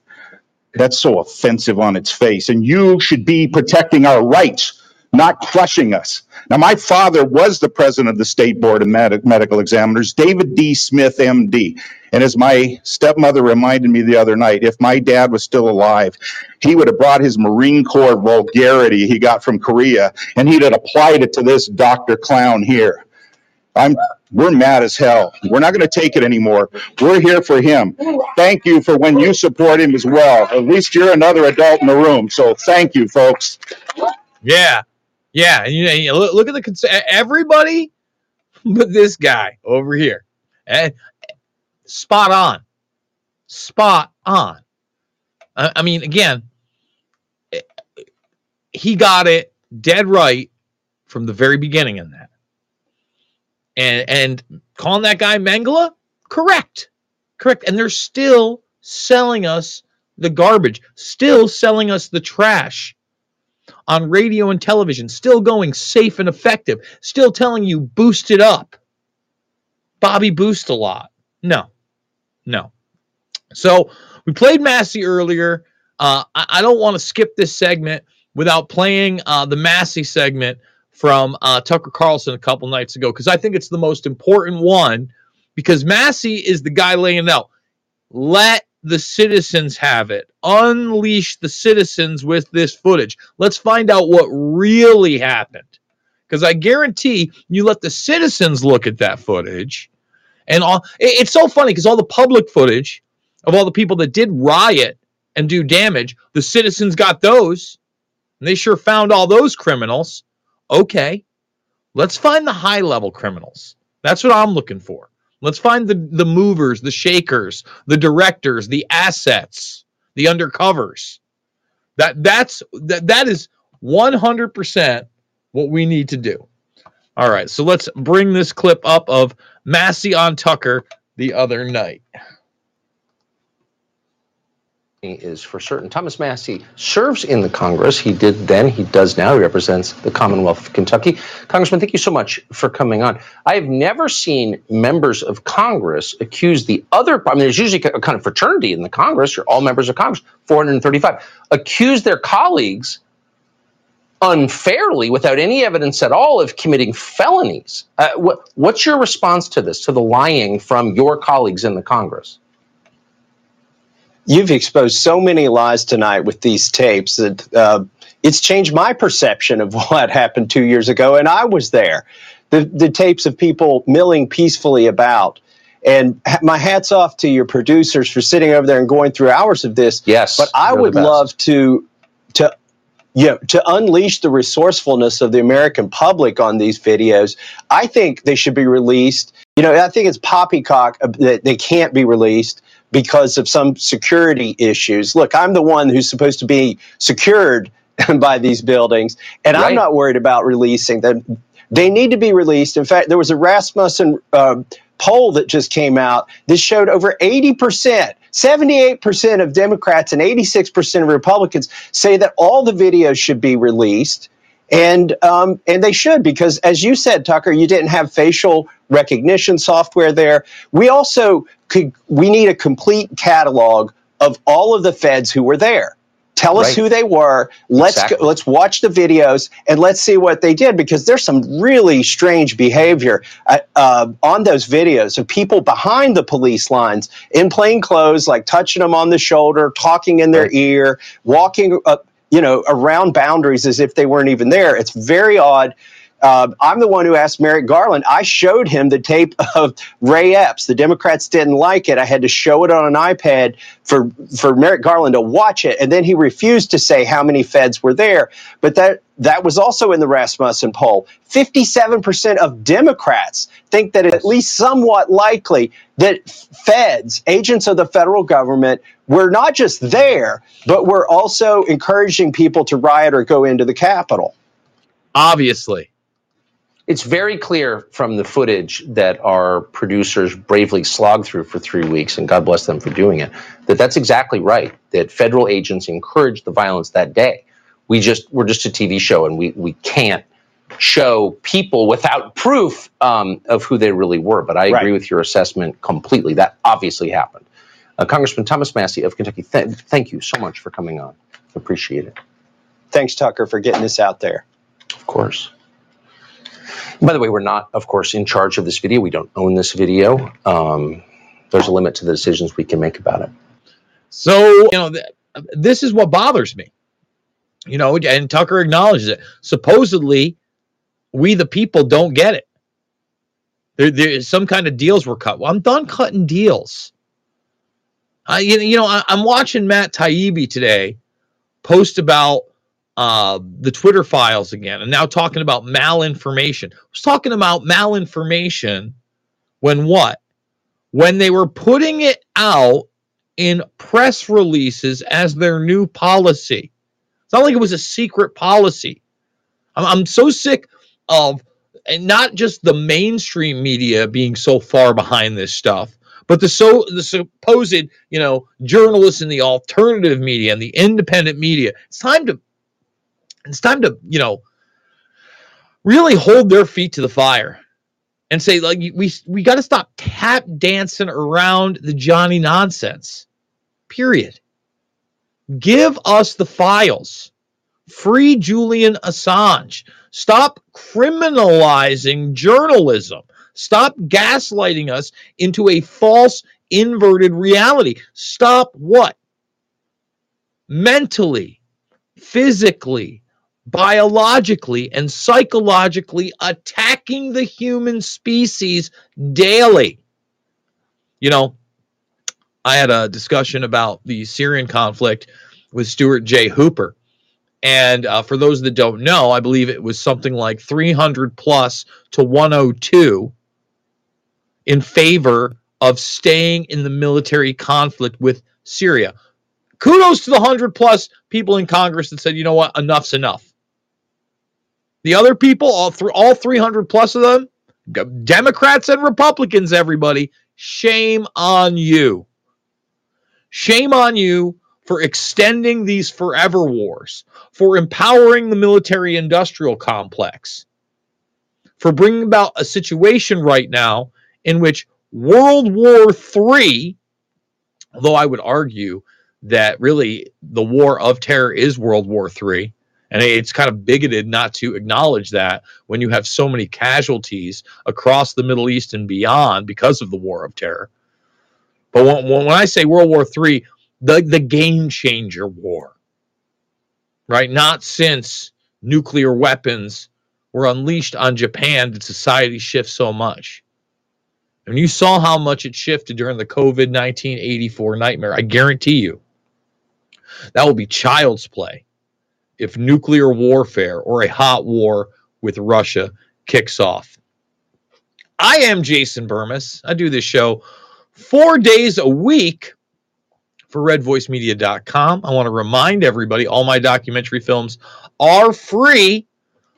That's so offensive on its face. And you should be protecting our rights, not crushing us. Now, my father was the president of the state board of Med- medical examiners, David D. Smith, MD. And as my stepmother reminded me the other night, if my dad was still alive, he would have brought his Marine Corps vulgarity he got from Korea and he'd have applied it to this Dr. Clown here. I'm we're mad as hell. We're not going to take it anymore. We're here for him. Thank you for when you support him as well. At least you're another adult in the room. So thank you, folks. Yeah, yeah. You, look, look at the cons- everybody, but this guy over here, and spot on, spot on. I, I mean, again, eh, he got it dead right from the very beginning in that. And and calling that guy Mengele, correct, correct. And they're still selling us the garbage, still selling us the trash on radio and television, still going safe and effective, still telling you boost it up. Bobby boost a lot. No, no. So we played Massie earlier. Uh, I, I don't want to skip this segment without playing uh, the Massie segment from uh, Tucker Carlson a couple nights ago because I think it's the most important one because Massie is the guy laying out. Let the citizens have it. Unleash the citizens with this footage. Let's find out what really happened. Because I guarantee you let the citizens look at that footage. And all it- it's so funny because all the public footage of all the people that did riot and do damage, the citizens got those. And they sure found all those criminals. Okay. Let's find the high level criminals. That's what I'm looking for. Let's find the the movers, the shakers, the directors, the assets, the undercovers. That that's that that is 100% what we need to do. All right, so let's bring this clip up of Massie on Tucker the other night. Is for certain. Thomas Massie serves in the Congress. He did then, he does now. He represents the Commonwealth of Kentucky. Congressman, thank you so much for coming on. I have never seen members of Congress accuse the other, I mean, there's usually a kind of fraternity in the Congress. You're all members of Congress, 435, accuse their colleagues unfairly without any evidence at all of committing felonies. Uh, what, what's your response to this, to the lying from your colleagues in the Congress? You've exposed so many lies tonight with these tapes that uh, it's changed my perception of (laughs) what happened two years ago, and I was there. The, the tapes of people milling peacefully about. And my hats off to your producers for sitting over there and going through hours of this. Yes, but I would love to to you know, to unleash the resourcefulness of the American public on these videos, I think they should be released. You know, I think it's poppycock uh, that they can't be released because of some security issues. Look, I'm the one who's supposed to be secured (laughs) by these buildings, and I'm not worried about releasing them. They need to be released. In fact, there was a Rasmussen uh, poll that just came out. This showed over 80%, 78% of Democrats and 86% of Republicans say that all the videos should be released. And um, and they should because, as you said, Tucker, you didn't have facial recognition software there. We also could we need a complete catalog of all of the feds who were there Tell us Right. who they were. Let's Exactly. go, let's watch the videos and let's see what they did because there's some really strange behavior uh, uh, on those videos of people behind the police lines in plain clothes, like touching them on the shoulder, talking in their ear, walking up, you know, around boundaries as if they weren't even there. It's very odd. Uh, I'm the one who asked Merrick Garland. I showed him the tape (laughs) of Ray Epps. The Democrats didn't like it. I had to show it on an iPad for for Merrick Garland to watch it, and then he refused to say how many feds were there. But that that was also in the Rasmussen poll. Fifty-seven percent of Democrats think that at least somewhat likely that feds, agents of the federal government, were not just there, but were also encouraging people to riot or go into the Capitol. Obviously. It's very clear from the footage that our producers bravely slogged through for three weeks, and God bless them for doing it, that that's exactly right. That federal agents encouraged the violence that day. We just we're just a TV show, and we we can't show people without proof um, of who they really were. But I agree with your assessment completely. That obviously happened. Uh, Congressman Thomas Massie of Kentucky, th- thank you so much for coming on. Appreciate it. Thanks, Tucker, for getting this out there. Of course. By the way, we're not, of course, in charge of this video. We don't own this video. Um, there's a limit to the decisions we can make about it. So, you know, th- this is what bothers me. You know, and Tucker acknowledges it. Supposedly, we the people don't get it. There, there's some kind of deals were cut. Well, I'm done cutting deals. I, you know, I, I'm watching Matt Taibbi today post about uh, the Twitter files again, and now talking about malinformation. I was talking about malinformation when what? When they were putting it out in press releases as their new policy. It's not like it was a secret policy. I'm, I'm so sick of and not just the mainstream media being so far behind this stuff, but the so the supposed you know journalists in the alternative media and the independent media. It's time to it's time to you know really hold their feet to the fire and say like we we got to stop tap dancing around the Johnny nonsense. Period. Give us the files. Free Julian Assange. Stop criminalizing journalism. Stop gaslighting us into a false inverted reality. Stop what? Mentally, physically, biologically, and psychologically attacking the human species daily. You know, I had a discussion about the Syrian conflict with Stuart J. Hooper. And uh, for those that don't know, I believe it was something like 300 plus to 102 in favor of staying in the military conflict with Syria. Kudos to the 100 plus people in Congress that said, you know what, enough's enough. The other people, all, th- all 300 plus of them, Democrats and Republicans, everybody, shame on you. Shame on you for extending these forever wars, for empowering the military industrial complex, for bringing about a situation right now in which World War III, although I would argue that really the war of terror is World War III, and it's kind of bigoted not to acknowledge that when you have so many casualties across the Middle East and beyond because of the war of terror. But when, when I say World War III, the, the game changer war, right? Not since nuclear weapons were unleashed on Japan did society shift so much. And you saw how much it shifted during the COVID 1984 nightmare. I guarantee you that will be child's play if nuclear warfare or a hot war with Russia kicks off. I am Jason Bermas. I do this show four days a week for redvoicemedia.com. I want to remind everybody all my documentary films are free.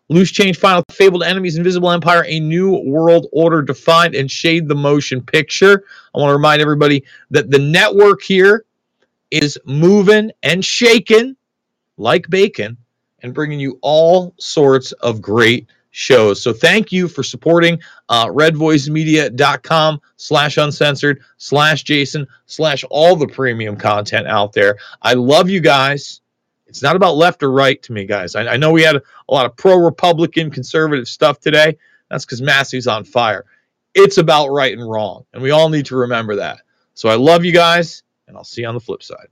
Loose Change Final Fabled Enemies, Invisible Empire, A New World Order Defined, and Shade the Motion Picture. I want to remind everybody that the network here is moving and shaking like bacon and bringing you all sorts of great shows. So thank you for supporting uh, redvoicemedia.com slash uncensored slash Jason slash all the premium content out there. I love you guys. It's not about left or right to me, guys. I, I know we had a, a lot of pro Republican conservative stuff today. That's because Massie's on fire. It's about right and wrong. And we all need to remember that. So I love you guys, and I'll see you on the flip side.